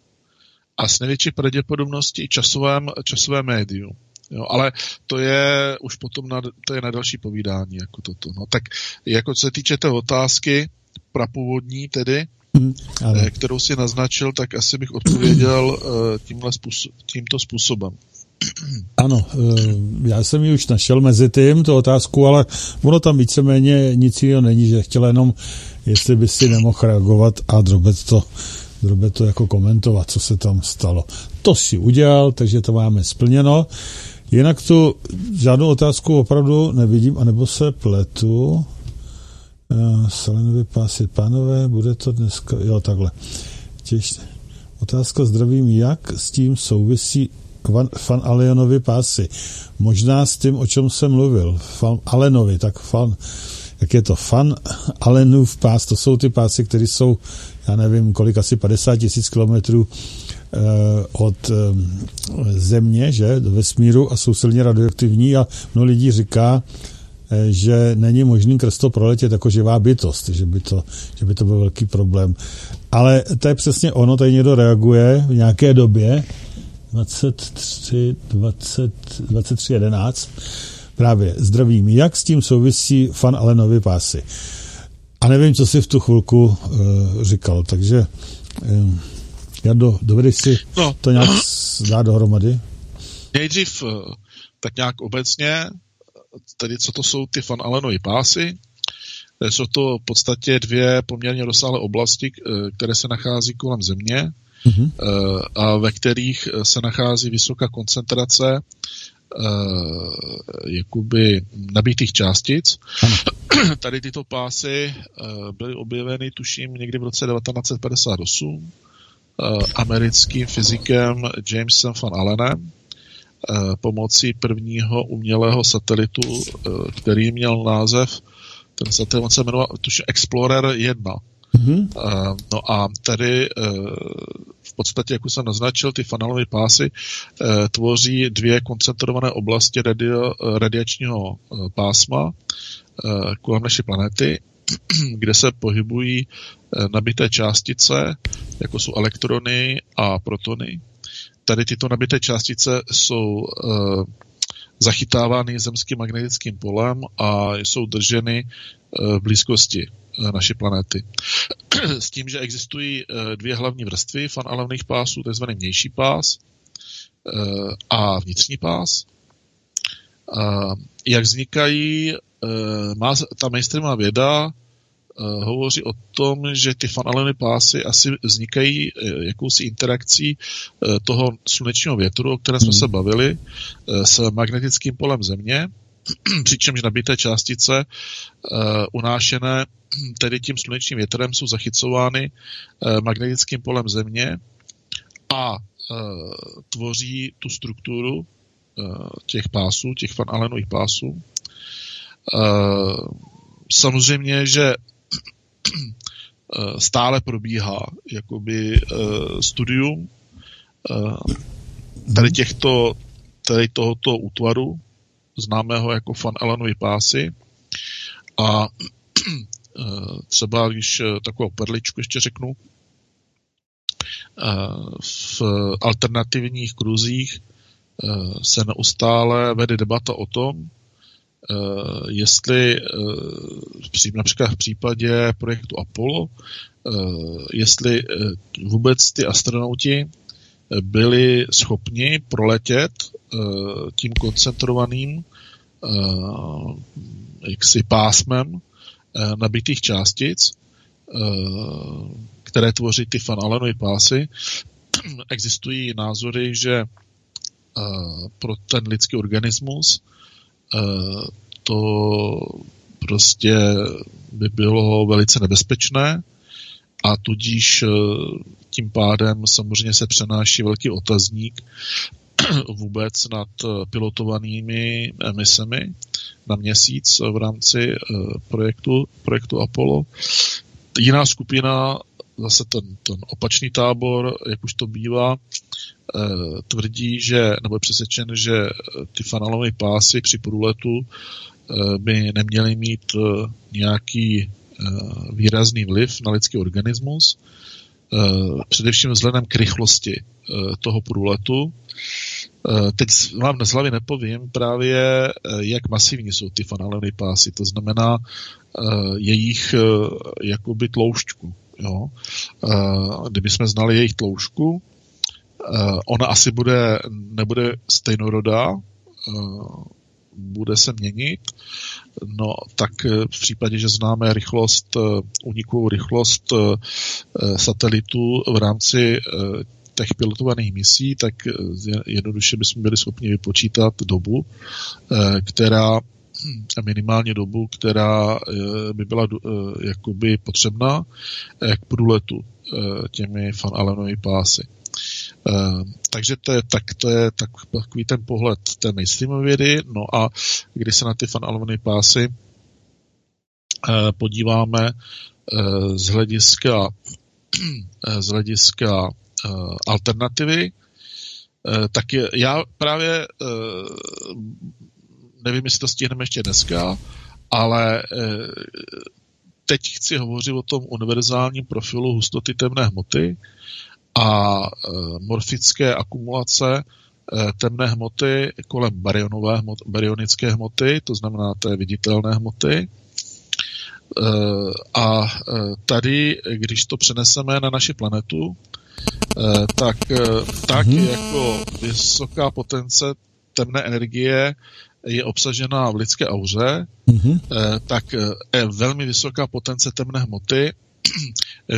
a s největší pravděpodobností časovém, časovém médiu. Jo, ale to je už potom na, to je na další povídání, jako toto. No, tak jako co se týče té otázky, prapůvodní tedy, mm, ale. kterou si naznačil, tak asi bych odpověděl eh, tímhle způsob, tímto způsobem. Ano, eh, já jsem ji už našel mezi tím, tu otázku, ale ono tam víceméně nic jiného není, že chtěl jenom, jestli by si nemohl reagovat a drobet to, drobet to jako komentovat, co se tam stalo. To si udělal, takže to máme splněno. Jinak tu žádnou otázku opravdu nevidím, anebo se pletu. Eh, Selenovi pásy, pánové, bude to dneska, jo, takhle. Těž, otázka zdravím, jak s tím souvisí fan, fan Alenovi pásy? Možná s tím, o čem jsem mluvil. Fan Alenovi, tak fan, jak je to? Fan Alenův pás, to jsou ty pásy, které jsou, já nevím, kolik, asi 50 tisíc kilometrů Eh, od eh, země, že, do vesmíru a jsou silně radioaktivní a mnoho lidí říká, eh, že není možný krz to proletět jako živá bytost, že by to, že by to byl velký problém. Ale to je přesně ono, tady někdo reaguje v nějaké době, 23, 20, 23, 11, právě zdravím. Jak s tím souvisí fan Alenovi pásy? A nevím, co si v tu chvilku uh, říkal, takže uh, Jardo, dovedeš si no. to nějak dát dohromady? Nejdřív eh, tak nějak obecně, tedy co to jsou ty Van Allenovy pásy, jsou to v podstatě dvě poměrně rozsáhlé oblasti, které se nachází kolem Země mm-hmm. a ve kterých se nachází vysoká koncentrace jakoby nabitých částic. Ano. *clears throat* Tady tyto pásy byly objeveny, tuším, někdy v roce 1958 Eh, americkým fyzikem Jamesem van Allenem eh, pomocí prvního umělého satelitu, eh, který měl název, ten satelit se jmenoval tuším Explorer 1. Mm-hmm. No a tady v podstatě, jak už jsem naznačil, ty fanalové pásy tvoří dvě koncentrované oblasti radio, radiačního pásma kolem naší planety, *clears throat* kde se pohybují nabité částice, jako jsou elektrony a protony. Tady tyto nabité částice jsou zachytávány zemským magnetickým polem a jsou drženy v blízkosti naší planety. *clears throat* S tím, že existují dvě hlavní vrstvy fanalovných pásů, takzvaný vnější pás a vnitřní pás. Jak vznikají, má ta mainstreamová věda hovoří o tom, že ty fanaleny pásy asi vznikají jakousi interakcí toho slunečního větru, o kterém jsme hmm. se bavili, s magnetickým polem Země, *clears throat* přičemž nabité částice unášené tedy tím slunečním větrem jsou zachycovány magnetickým polem Země a tvoří tu strukturu těch pásů, těch Van Allenových pásů. Samozřejmě, že stále probíhá jakoby studium tady těchto, tady tohoto útvaru, známého jako Van Allenovy pásy. A třeba, když takovou perličku ještě řeknu, v alternativních kruzích se neustále vede debata o tom, jestli například v případě projektu Apollo, jestli vůbec ty astronauti byli schopni proletět tím koncentrovaným jaksi pásmem nabitých částic, které tvoří ty Van Allenovy pásy. *clears throat* Existují názory, že pro ten lidský organismus to prostě by bylo velice nebezpečné a tudíž tím pádem samozřejmě se přenáší velký otazník *clears throat* vůbec nad pilotovanými emisemi na měsíc v rámci projektu, projektu Apollo. Jiná skupina, zase ten, ten opačný tábor, jak už to bývá, tvrdí, že, nebo je přesvědčen, že ty fanalové pásy při průletu by neměly mít nějaký výrazný vliv na lidský organismus, především vzhledem k rychlosti toho průletu. Teď vám z hlavy nepovím právě, jak masivní jsou ty fanalové pásy, to znamená jejich jakoby tloušťku. Jo? Kdyby jsme znali jejich tloušťku, ona asi bude, nebude stejnorodá, bude se měnit, no tak v případě, že známe rychlost, unikovou rychlost satelitu v rámci těch pilotovaných misí, tak jednoduše bychom byli schopni vypočítat dobu, která minimálně dobu, která by byla jakoby potřebná k průletu těmi Van Allenovými pásy. Takže to je, tak, to je tak, takový ten pohled té mainstreamové vědy. No a když se na ty fan pásy uh, podíváme z hlediska, z hlediska alternativy, tak je, já právě nevím, jestli to stihneme ještě dneska, ale teď chci hovořit o tom univerzálním profilu hustoty temné hmoty, a morfické akumulace temné hmoty kolem barionové hmoty, baryonické hmoty, to znamená té viditelné hmoty. A tady, když to přeneseme na naši planetu, tak, tak mm-hmm. jako vysoká potence temné energie je obsažena v lidské auře, mm-hmm. tak velmi vysoká potence temné hmoty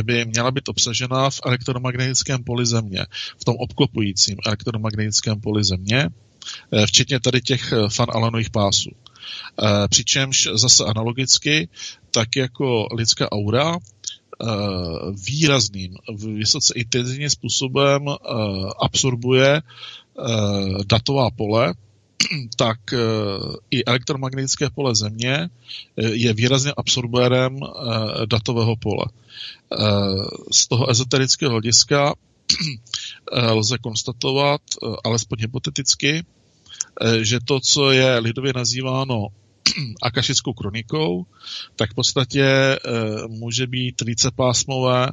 by měla být obsažena v elektromagnetickém poli Země, v tom obklopujícím elektromagnetickém poli Země, eh, včetně tady těch fan eh, Allenových pásů. Eh, přičemž zase analogicky, tak jako lidská aura, výrazným, vysoce intenzivním způsobem absorbuje datová pole, *clears throat* tak i elektromagnetické pole Země je výrazně absorbérem datového pole. Z toho ezoterického hlediska *clears throat* lze konstatovat, alespoň hypoteticky, že to, co je lidově nazýváno *clears throat* akašickou kronikou, tak v podstatě může být vícepásmové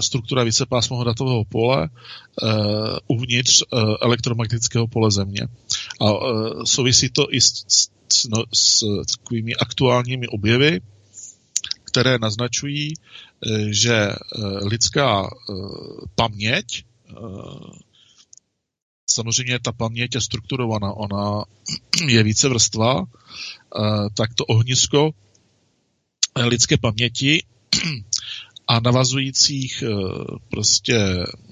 struktura vícepásmového datového pole uvnitř elektromagnetického pole Země. A souvisí to i s, s, no, s takovými aktuálními objevy, které naznačují, eh, že eh, lidská eh, paměť, samozřejmě ta paměť je strukturovaná, ona je více vrstva, tak to ohnisko lidské paměti a navazujících prostě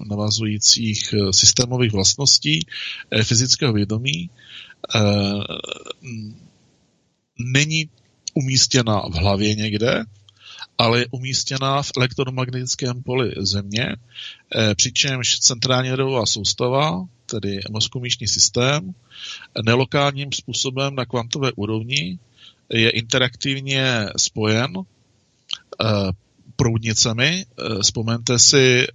navazujících systémových vlastností fyzického vědomí není umístěna v hlavě někde, ale je umístěná v elektromagnetickém poli Země, eh, přičemž centrální nervová soustava, tedy mozkomíšní systém, nelokálním způsobem na kvantové úrovni je interaktivně spojen eh, proudnicemi. Eh, vzpomeňte si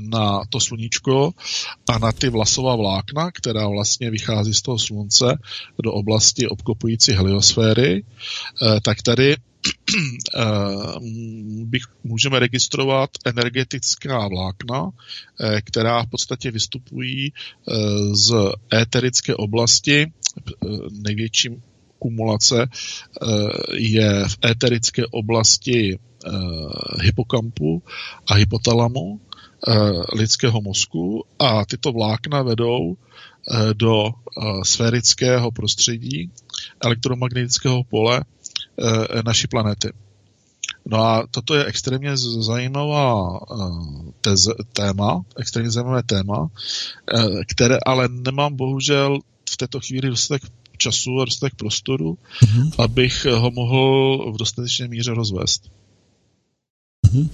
na to sluníčko a na ty vlasová vlákna, která vlastně vychází z toho slunce do oblasti obklopující heliosféry. Tak tady Eh, bych, můžeme registrovat energetická vlákna, eh, která v podstatě vystupují eh, z éterické oblasti. Největším kumulace je v éterické oblasti hypokampu a hypotalamu lidského mozku a tyto vlákna vedou do sférického prostředí elektromagnetického pole Eh, naší planety. No a toto je extrémně zajímavá eh, tez, téma, extrémně zajímavé téma, eh, které ale nemám bohužel v této chvíli dostatek času a dostatek prostoru, mm-hmm. abych ho mohl v dostatečné míře rozvést. Mm-hmm.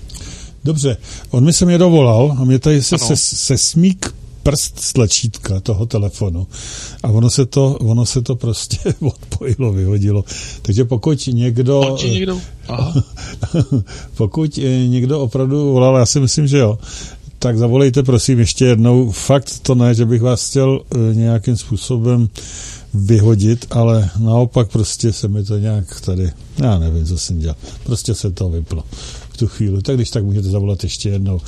Dobře, on mi se mě dovolal a mě tady se, se, se smík prst z tlačítka toho telefonu a ono se to, ono se to prostě *laughs* odpojilo, vyhodilo. Takže pokud někdo... někdo? Aha. *laughs* pokud někdo opravdu volal, já si myslím, že jo, tak zavolejte prosím ještě jednou. Fakt to ne, že bych vás chtěl eh, nějakým způsobem vyhodit, ale naopak prostě se mi to nějak tady, já nevím, co jsem dělal. Prostě se to vyplo v tu chvíli. Tak když tak můžete zavolat ještě jednou.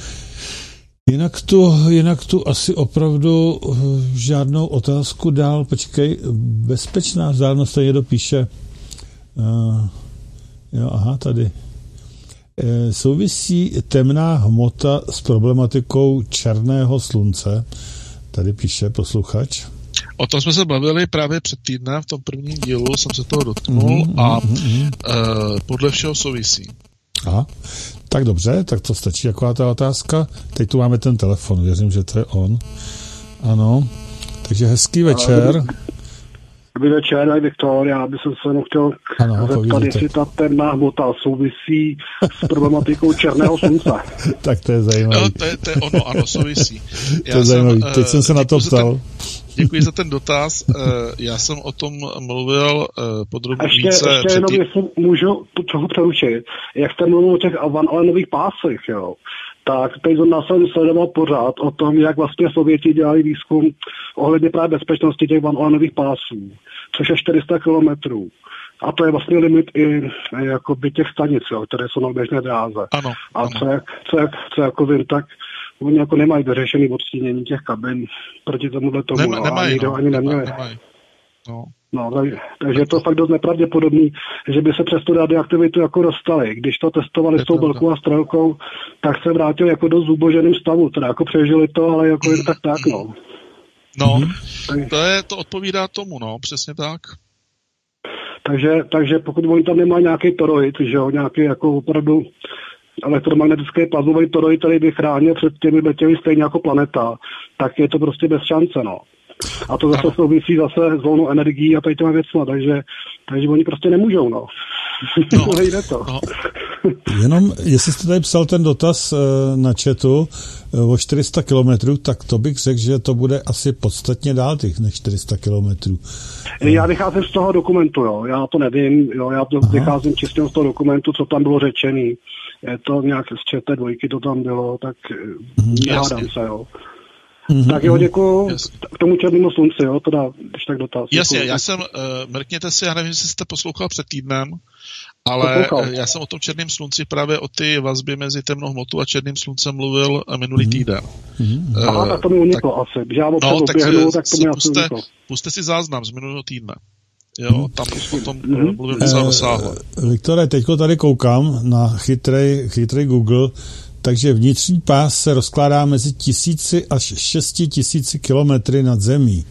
Jinak tu, jinak tu asi opravdu eh, žádnou otázku dál. Počkej, bezpečná vzdálenost, tady někdo píše. Uh, jo, aha, tady. E, souvisí temná hmota s problematikou černého slunce. Tady píše posluchač. O tom jsme se bavili právě před týdnem, v tom prvním dílu jsem se toho dotknul mm-hmm, a mm-hmm. E, podle všeho souvisí. Aha. Tak dobře, tak to stačí jako ta otázka. Teď tu máme ten telefon, věřím, že to je on. Ano, takže hezký večer. Dobrý večer, tady Viktor. Já bych se jenom chtěl ano, zeptat, jestli ta temná hmota souvisí s problematikou černého slunce. *laughs* tak to je zajímavé. No, to, je, to je ono, ano, souvisí. Já to je zajímavé. Teď jsem se na to ptal. Ten, Děkuji za ten dotaz. Eh, já jsem o tom mluvil eh, podrobně ještě, více. Ještě jenom, jestli můžu toho přerušit. Jak jste mluvil o těch Van Alenových pásech, jo, tak teď nás jsem sledoval pořád o tom, jak vlastně Sověti dělali výzkum ohledně právě bezpečnosti těch Van Alenových pásů, což je 400 kilometrů. A to je vlastně limit i jakoby těch stanic, jo, které jsou na běžné dráze. Ano, a ano. Co, jak, co, jak, co jako vím, tak oni jako nemají vyřešený odstínění těch kabin proti tomuhle tomu. Nema, nemají, no, ani neměli. Nemají. No. No, tak, takže je to fakt dost nepravděpodobný, že by se přes tu radioaktivitu jako dostali. Když to testovali s tou belkou a strelkou, tak se vrátil jako do zuboženým stavu. Teda jako přežili to, ale jako jen tak tak, no. No, mm-hmm. to, je, to odpovídá tomu, no, přesně tak. Takže, takže pokud oni tam nemají nějaký toroid, že jo, nějaký jako opravdu elektromagnetické plazmové toroid, který by chránil před těmi letěmi stejně jako planeta, tak je to prostě bez šance, no. A to zase souvisí zase s volnou energií a tady těma věcma, takže, takže oni prostě nemůžou, no. no. *laughs* Nejde to. No. Jenom, jestli jste tady psal ten dotaz eh, na chatu eh, o 400 kilometrů, tak to bych řekl, že to bude asi podstatně dál těch než 400 kilometrů. Já vycházím z toho dokumentu, jo. Já to nevím, jo. Já to vycházím čistě z toho dokumentu, co tam bylo řečený. Je to nějak z čete dvojky to tam bylo, tak mm-hmm, nehádám se, jo. Mm-hmm. Tak jo, děkuji. K tomu černému slunci, jo, teda, když tak dotaz. Jasně, já jsem, uh, mrkněte si, já nevím, jestli jste poslouchal před týdnem, ale Poslouchal. já jsem o tom černém slunci právě o ty vazby mezi temnou hmotou a černým sluncem mluvil minulý mm-hmm. týden. Mm-hmm. Aha, tak to mi uniklo uh, asi. Když já no, tak, oběhnu, tak to mi puste, asi uniklo. Puste si záznam z minulého týdne. Jo, mhm. tam o tom mm-hmm. mluvím docela dosáhle. Viktore, teďko tady koukám na chytrý, chytrý Google, takže vnitřní pás se rozkládá mezi tisíci až šesti tisíci kilometry nad zemí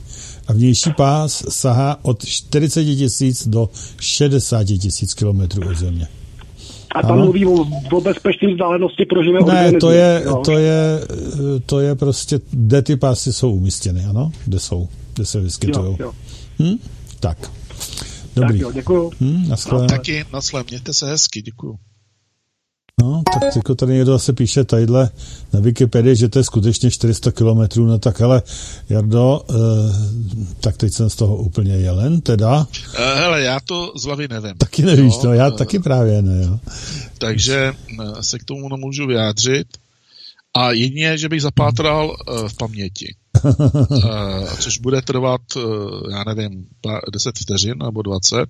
a vnější pás sahá od 40 tisíc do 60 tisíc kilometrů od země. A tam ano? mluví o, o bezpečné vzdálenosti pro živé Ne, to je, no. to, je, to je prostě, kde ty pásy jsou umístěny, ano? Kde jsou, kde se vyskytují. Hm? Tak. Dobrý. Tak jo, děkuju. Hm, no, taky, naslem, mějte se hezky, děkuju. No, tak jako tady někdo zase píše tadyhle na Wikipedii, že to je skutečně 400 kilometrů, no tak ale Jardo, eh, tak teď jsem z toho úplně jelen, teda. Eh, hele, já to z hlavy nevím. Taky nevíš, jo, no, já eh, taky právě ne, jo. Takže eh, se k tomu nemůžu vyjádřit. A jedině, že bych zapátral v paměti. *laughs* eh, což bude trvat, eh, já nevím, 10 vteřin nebo 20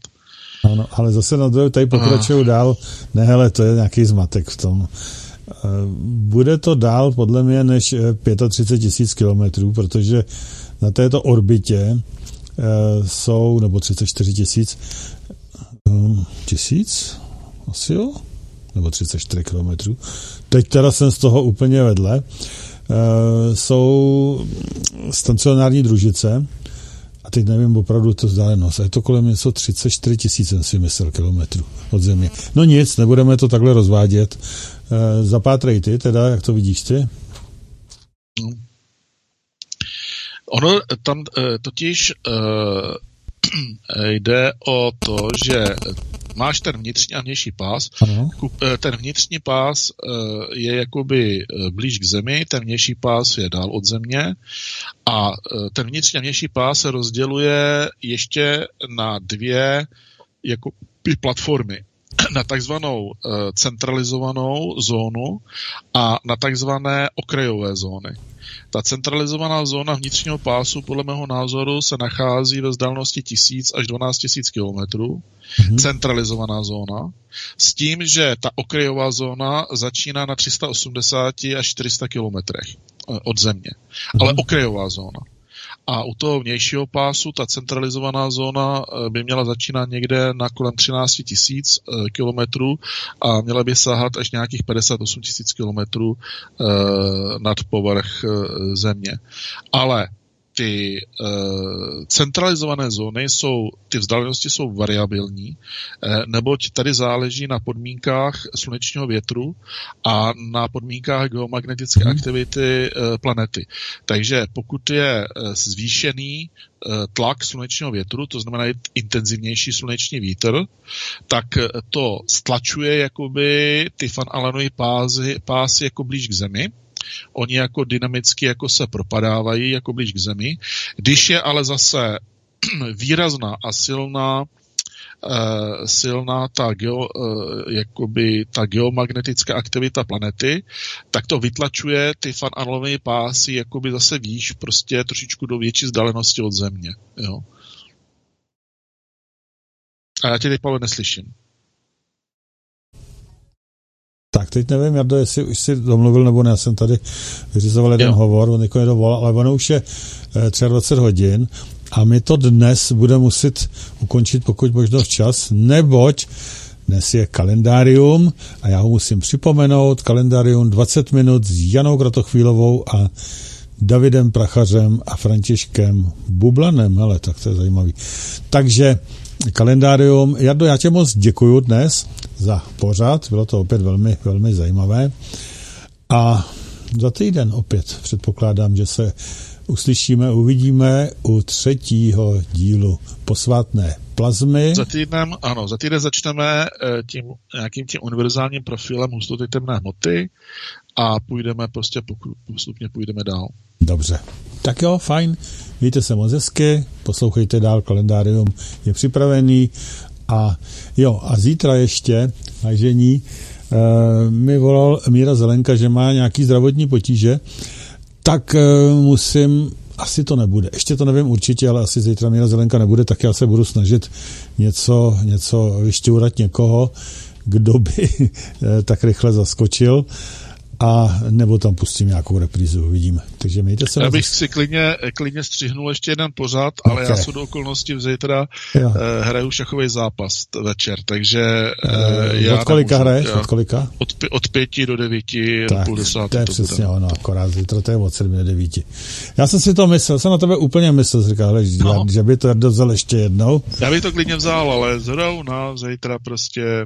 ano, ale zase na druhé tady pokračují dál. Ne, hele, to je nějaký zmatek v tom. Eh, bude to dál podle mě než 35 eh, tisíc kilometrů, protože na této orbitě jsou, nebo 34 tisíc, tisíc? Asi jo? Nebo 34 kilometrů. Teď teda jsem z toho úplně vedle. Jsou stacionární družice, teď nevím opravdu to vzdálenost. A je to kolem něco 34 tisíc, jsem si myslel, kilometrů od země. No nic, nebudeme to takhle rozvádět. E, zapátrej ty, teda, jak to vidíš ty? No. Ono tam e, totiž *clears throat* jde o to, že máš ten vnitřní a vnější pás. Ano. Eh, ten vnitřní pás eh, je jakoby eh, blíž k zemi, ten vnější pás je dál od země a ten vnitřní a vnější pás se rozděluje ještě na dvě jako platformy *clears throat* na takzvanou centralizovanou zónu a na takzvané okrajové zóny. Ta centralizovaná zóna vnitřního pásu podle mého názoru se nachází ve vzdálenosti 1000 až 12 000 kilometrů. Mm-hmm. Centralizovaná zóna. S tím, že ta okrajová zóna začíná na 380 až 400 kilometrech eh, od země. Mm-hmm. Ale okrajová zóna. A u toho vnějšího pásu ta centralizovaná zóna eh, by měla začínat někde na kolem 13 tisíc eh, kilometrů a měla by sahat až nějakých 58 tisíc kilometrů eh, nad povrch země. Ale ty uh, centralizované zóny jsou, ty vzdálenosti jsou variabilní, uh, neboť tady záleží na podmínkách slunečního větru a na podmínkách geomagnetické hmm. aktivity uh, planety. Takže pokud je uh, zvýšený tlak slunečního větru, to znamená intenzivnější sluneční vítr, tak to stlačuje jakoby ty Van Allenovy pásy, pásy jako blíž k Zemi Oni jako dynamicky jako se propadávají jako blíž k zemi. Když je ale zase *clears throat* výrazná a silná Uh, silná ta, geo, uh, jakoby ta geomagnetická aktivita planety, tak to vytlačuje ty Van Allenové pásy jakoby zase výš, prostě trošičku do větší vzdálenosti od Země. Jo. A já tě teď, Pavel, neslyším. Tak teď nevím, Jardo, jestli už si domluvil nebo ne, já jsem tady vyřizoval jeden jo. hovor, on někoho dovolal, ale ono už je 23 eh, hodin a my to dnes budeme muset ukončit pokud možno včas, neboť dnes je kalendárium a já ho musím připomenout, kalendárium 20 minut s Janou Kratochvílovou a Davidem Prachařem a Františkem Bublanem, ale tak to je zajímavý. Takže kalendárium. Jardo, já tě moc děkuju dnes za pořad, bylo to opět velmi, velmi zajímavé. A za týden opět předpokládám, že se uslyšíme, uvidíme u třetího dílu posvátné plazmy. Za týdnem, ano, za týden začneme eh, tím nějakým tím univerzálním profilem hustoty temné hmoty a půjdeme prostě postupně půjdeme dál. Dobře. Tak jo, fajn. Mějte se moc hezky, poslouchejte dál, kalendárium je připravený a jo, a zítra ještě, vážení, uh, mi volal Míra Zelenka, že má nějaký zdravotní potíže, tak uh, musím asi to nebude. Ještě to nevím určitě, ale asi zítra Míra Zelenka nebude, tak já se budu snažit něco, něco vyšťourat někoho, kdo by *laughs* eh, tak rychle zaskočil a nebo tam pustím nějakou reprízu, uvidíme. Takže mějte se. Já bych si klidně, klidně střihnul ještě jeden pořad, ale okay. já jsou do okolností zítra uh, hraju šachový zápas večer, takže uh, já Od kolika nemůžu, hraješ? Já, od kolika? Od, od pěti do devíti, tak, půl desáté. To je to přesně bude. ono, akorát zítra to je od sedmi do devíti. Já jsem si to myslel, jsem na tebe úplně myslel, říkal, no. že by to vzal ještě jednou. Já bych to klidně vzal, ale zrovna zítra prostě...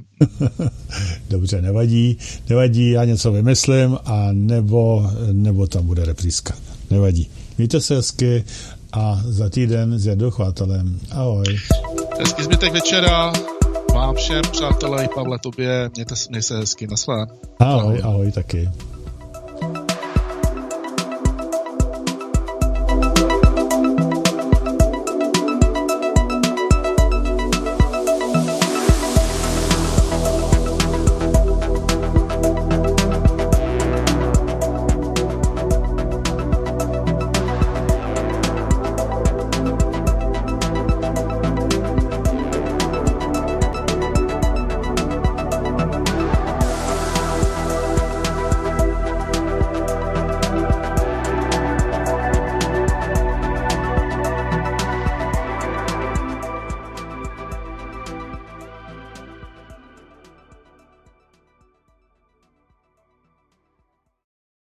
*laughs* Dobře, nevadí, nevadí, já něco vymyslím film a nebo, nebo tam bude reprízka. Nevadí. Mějte se hezky a za týden s Jardou Chvátelem. Ahoj. Hezký zbytek večera. Vám všem, přátelé, i Pavle, tobě. Mějte, mějte se hezky. Na svá. Ahoj, ahoj, ahoj taky.